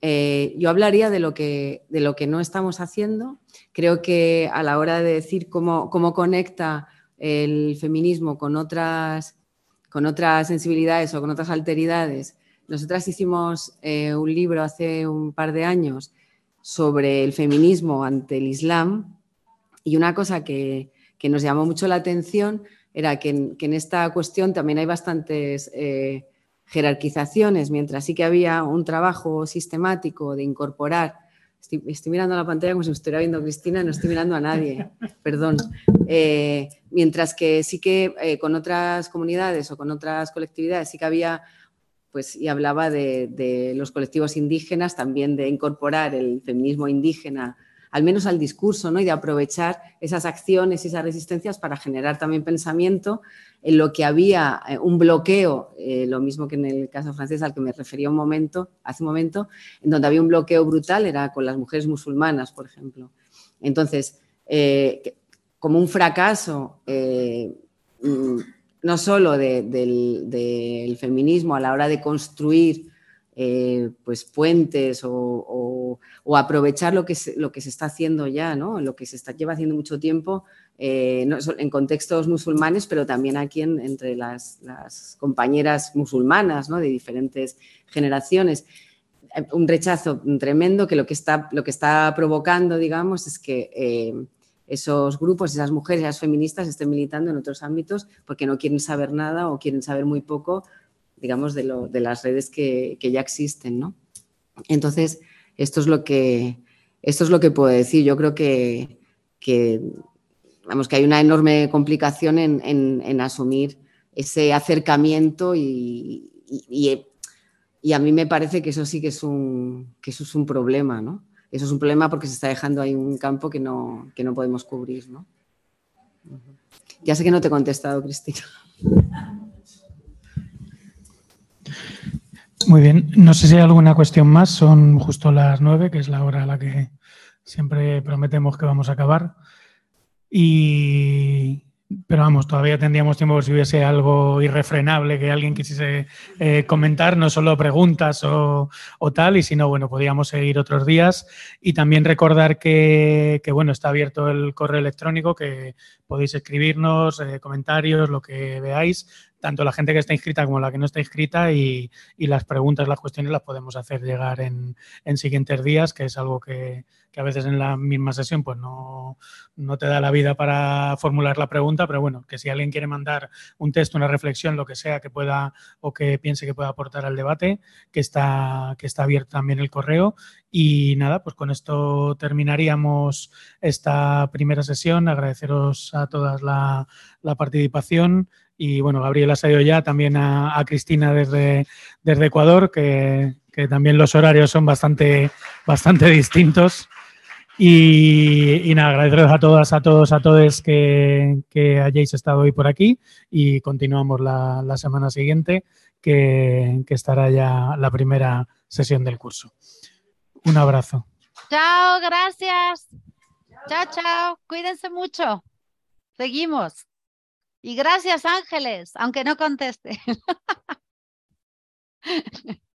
eh, yo hablaría de lo, que, de lo que no estamos haciendo. Creo que a la hora de decir cómo, cómo conecta el feminismo con otras, con otras sensibilidades o con otras alteridades, nosotras hicimos eh, un libro hace un par de años sobre el feminismo ante el Islam y una cosa que, nos llamó mucho la atención era que en, esta cuestión también hay bastantes eh, jerarquizaciones, mientras sí que había un trabajo sistemático de incorporar Estoy, mirando la pantalla como si me estuviera viendo Cristina, no estoy mirando a nadie, perdón. Eh, mientras que sí que eh, con otras comunidades o con otras colectividades sí que había pues, y hablaba de, los colectivos indígenas, también de incorporar el feminismo indígena, al menos al discurso, ¿no? y de aprovechar esas acciones y esas resistencias para generar también pensamiento en lo que había eh, un bloqueo, eh, lo mismo que en el caso francés al que me refería un momento, hace un momento, en donde había un bloqueo brutal, era con las mujeres musulmanas, por ejemplo. Entonces, eh, como un fracaso mm, no solo del, feminismo a la hora de construir eh, pues puentes o, aprovechar lo que, se, lo que se está haciendo ya, ¿no? lo que se está, lleva haciendo mucho tiempo eh, en contextos musulmanes, pero también aquí entre las, compañeras musulmanas de diferentes generaciones. Un rechazo tremendo que lo que está, lo que está provocando, digamos, es que eh, esos grupos, esas mujeres, esas feministas estén militando en otros ámbitos porque no quieren saber nada o quieren saber muy poco, digamos, de, lo, de las redes que, ya existen, ¿no? Entonces, esto es lo que, esto es lo que puedo decir. Yo creo que, vamos, que hay una enorme complicación en, asumir ese acercamiento y, y, a mí me parece que eso sí que es un, que eso es un problema, ¿no? eso es un problema porque se está dejando ahí un campo que no, no podemos cubrir. ¿no? Ya sé que no te he contestado, Cristina. Muy bien, no sé si hay alguna cuestión más, son justo las nueve, que es la hora a la que siempre prometemos que vamos a acabar. Y pero vamos, todavía tendríamos tiempo si hubiese algo irrefrenable que alguien quisiese eh, comentar, no solo preguntas o, tal, y si no, bueno, podríamos seguir otros días. Y también recordar que, bueno, está abierto el correo electrónico, que podéis escribirnos, eh, comentarios, lo que veáis tanto la gente que está inscrita como la que no está inscrita y, las preguntas, las cuestiones las podemos hacer llegar en, en siguientes días, que es algo que, que a veces en la misma sesión pues no, no, te da la vida para formular la pregunta, pero bueno, que si alguien quiere mandar un texto, una reflexión, lo que sea que pueda o que piense que pueda aportar al debate, que está, que está abierto también el correo. Y nada, pues con esto terminaríamos esta primera sesión. Agradeceros a todas la participación. Y bueno, Gabriel ha salido ya, también a, Cristina desde, desde Ecuador, que, que también los horarios son bastante, bastante distintos. Y, nada, agradeceros a todas, a todos, a todos que, hayáis estado hoy por aquí y continuamos la, semana siguiente, que, que estará ya la primera sesión del curso. Un abrazo. Chao, gracias. Chao, chao. Cuídense mucho. Seguimos. Y gracias, Ángeles, aunque no conteste.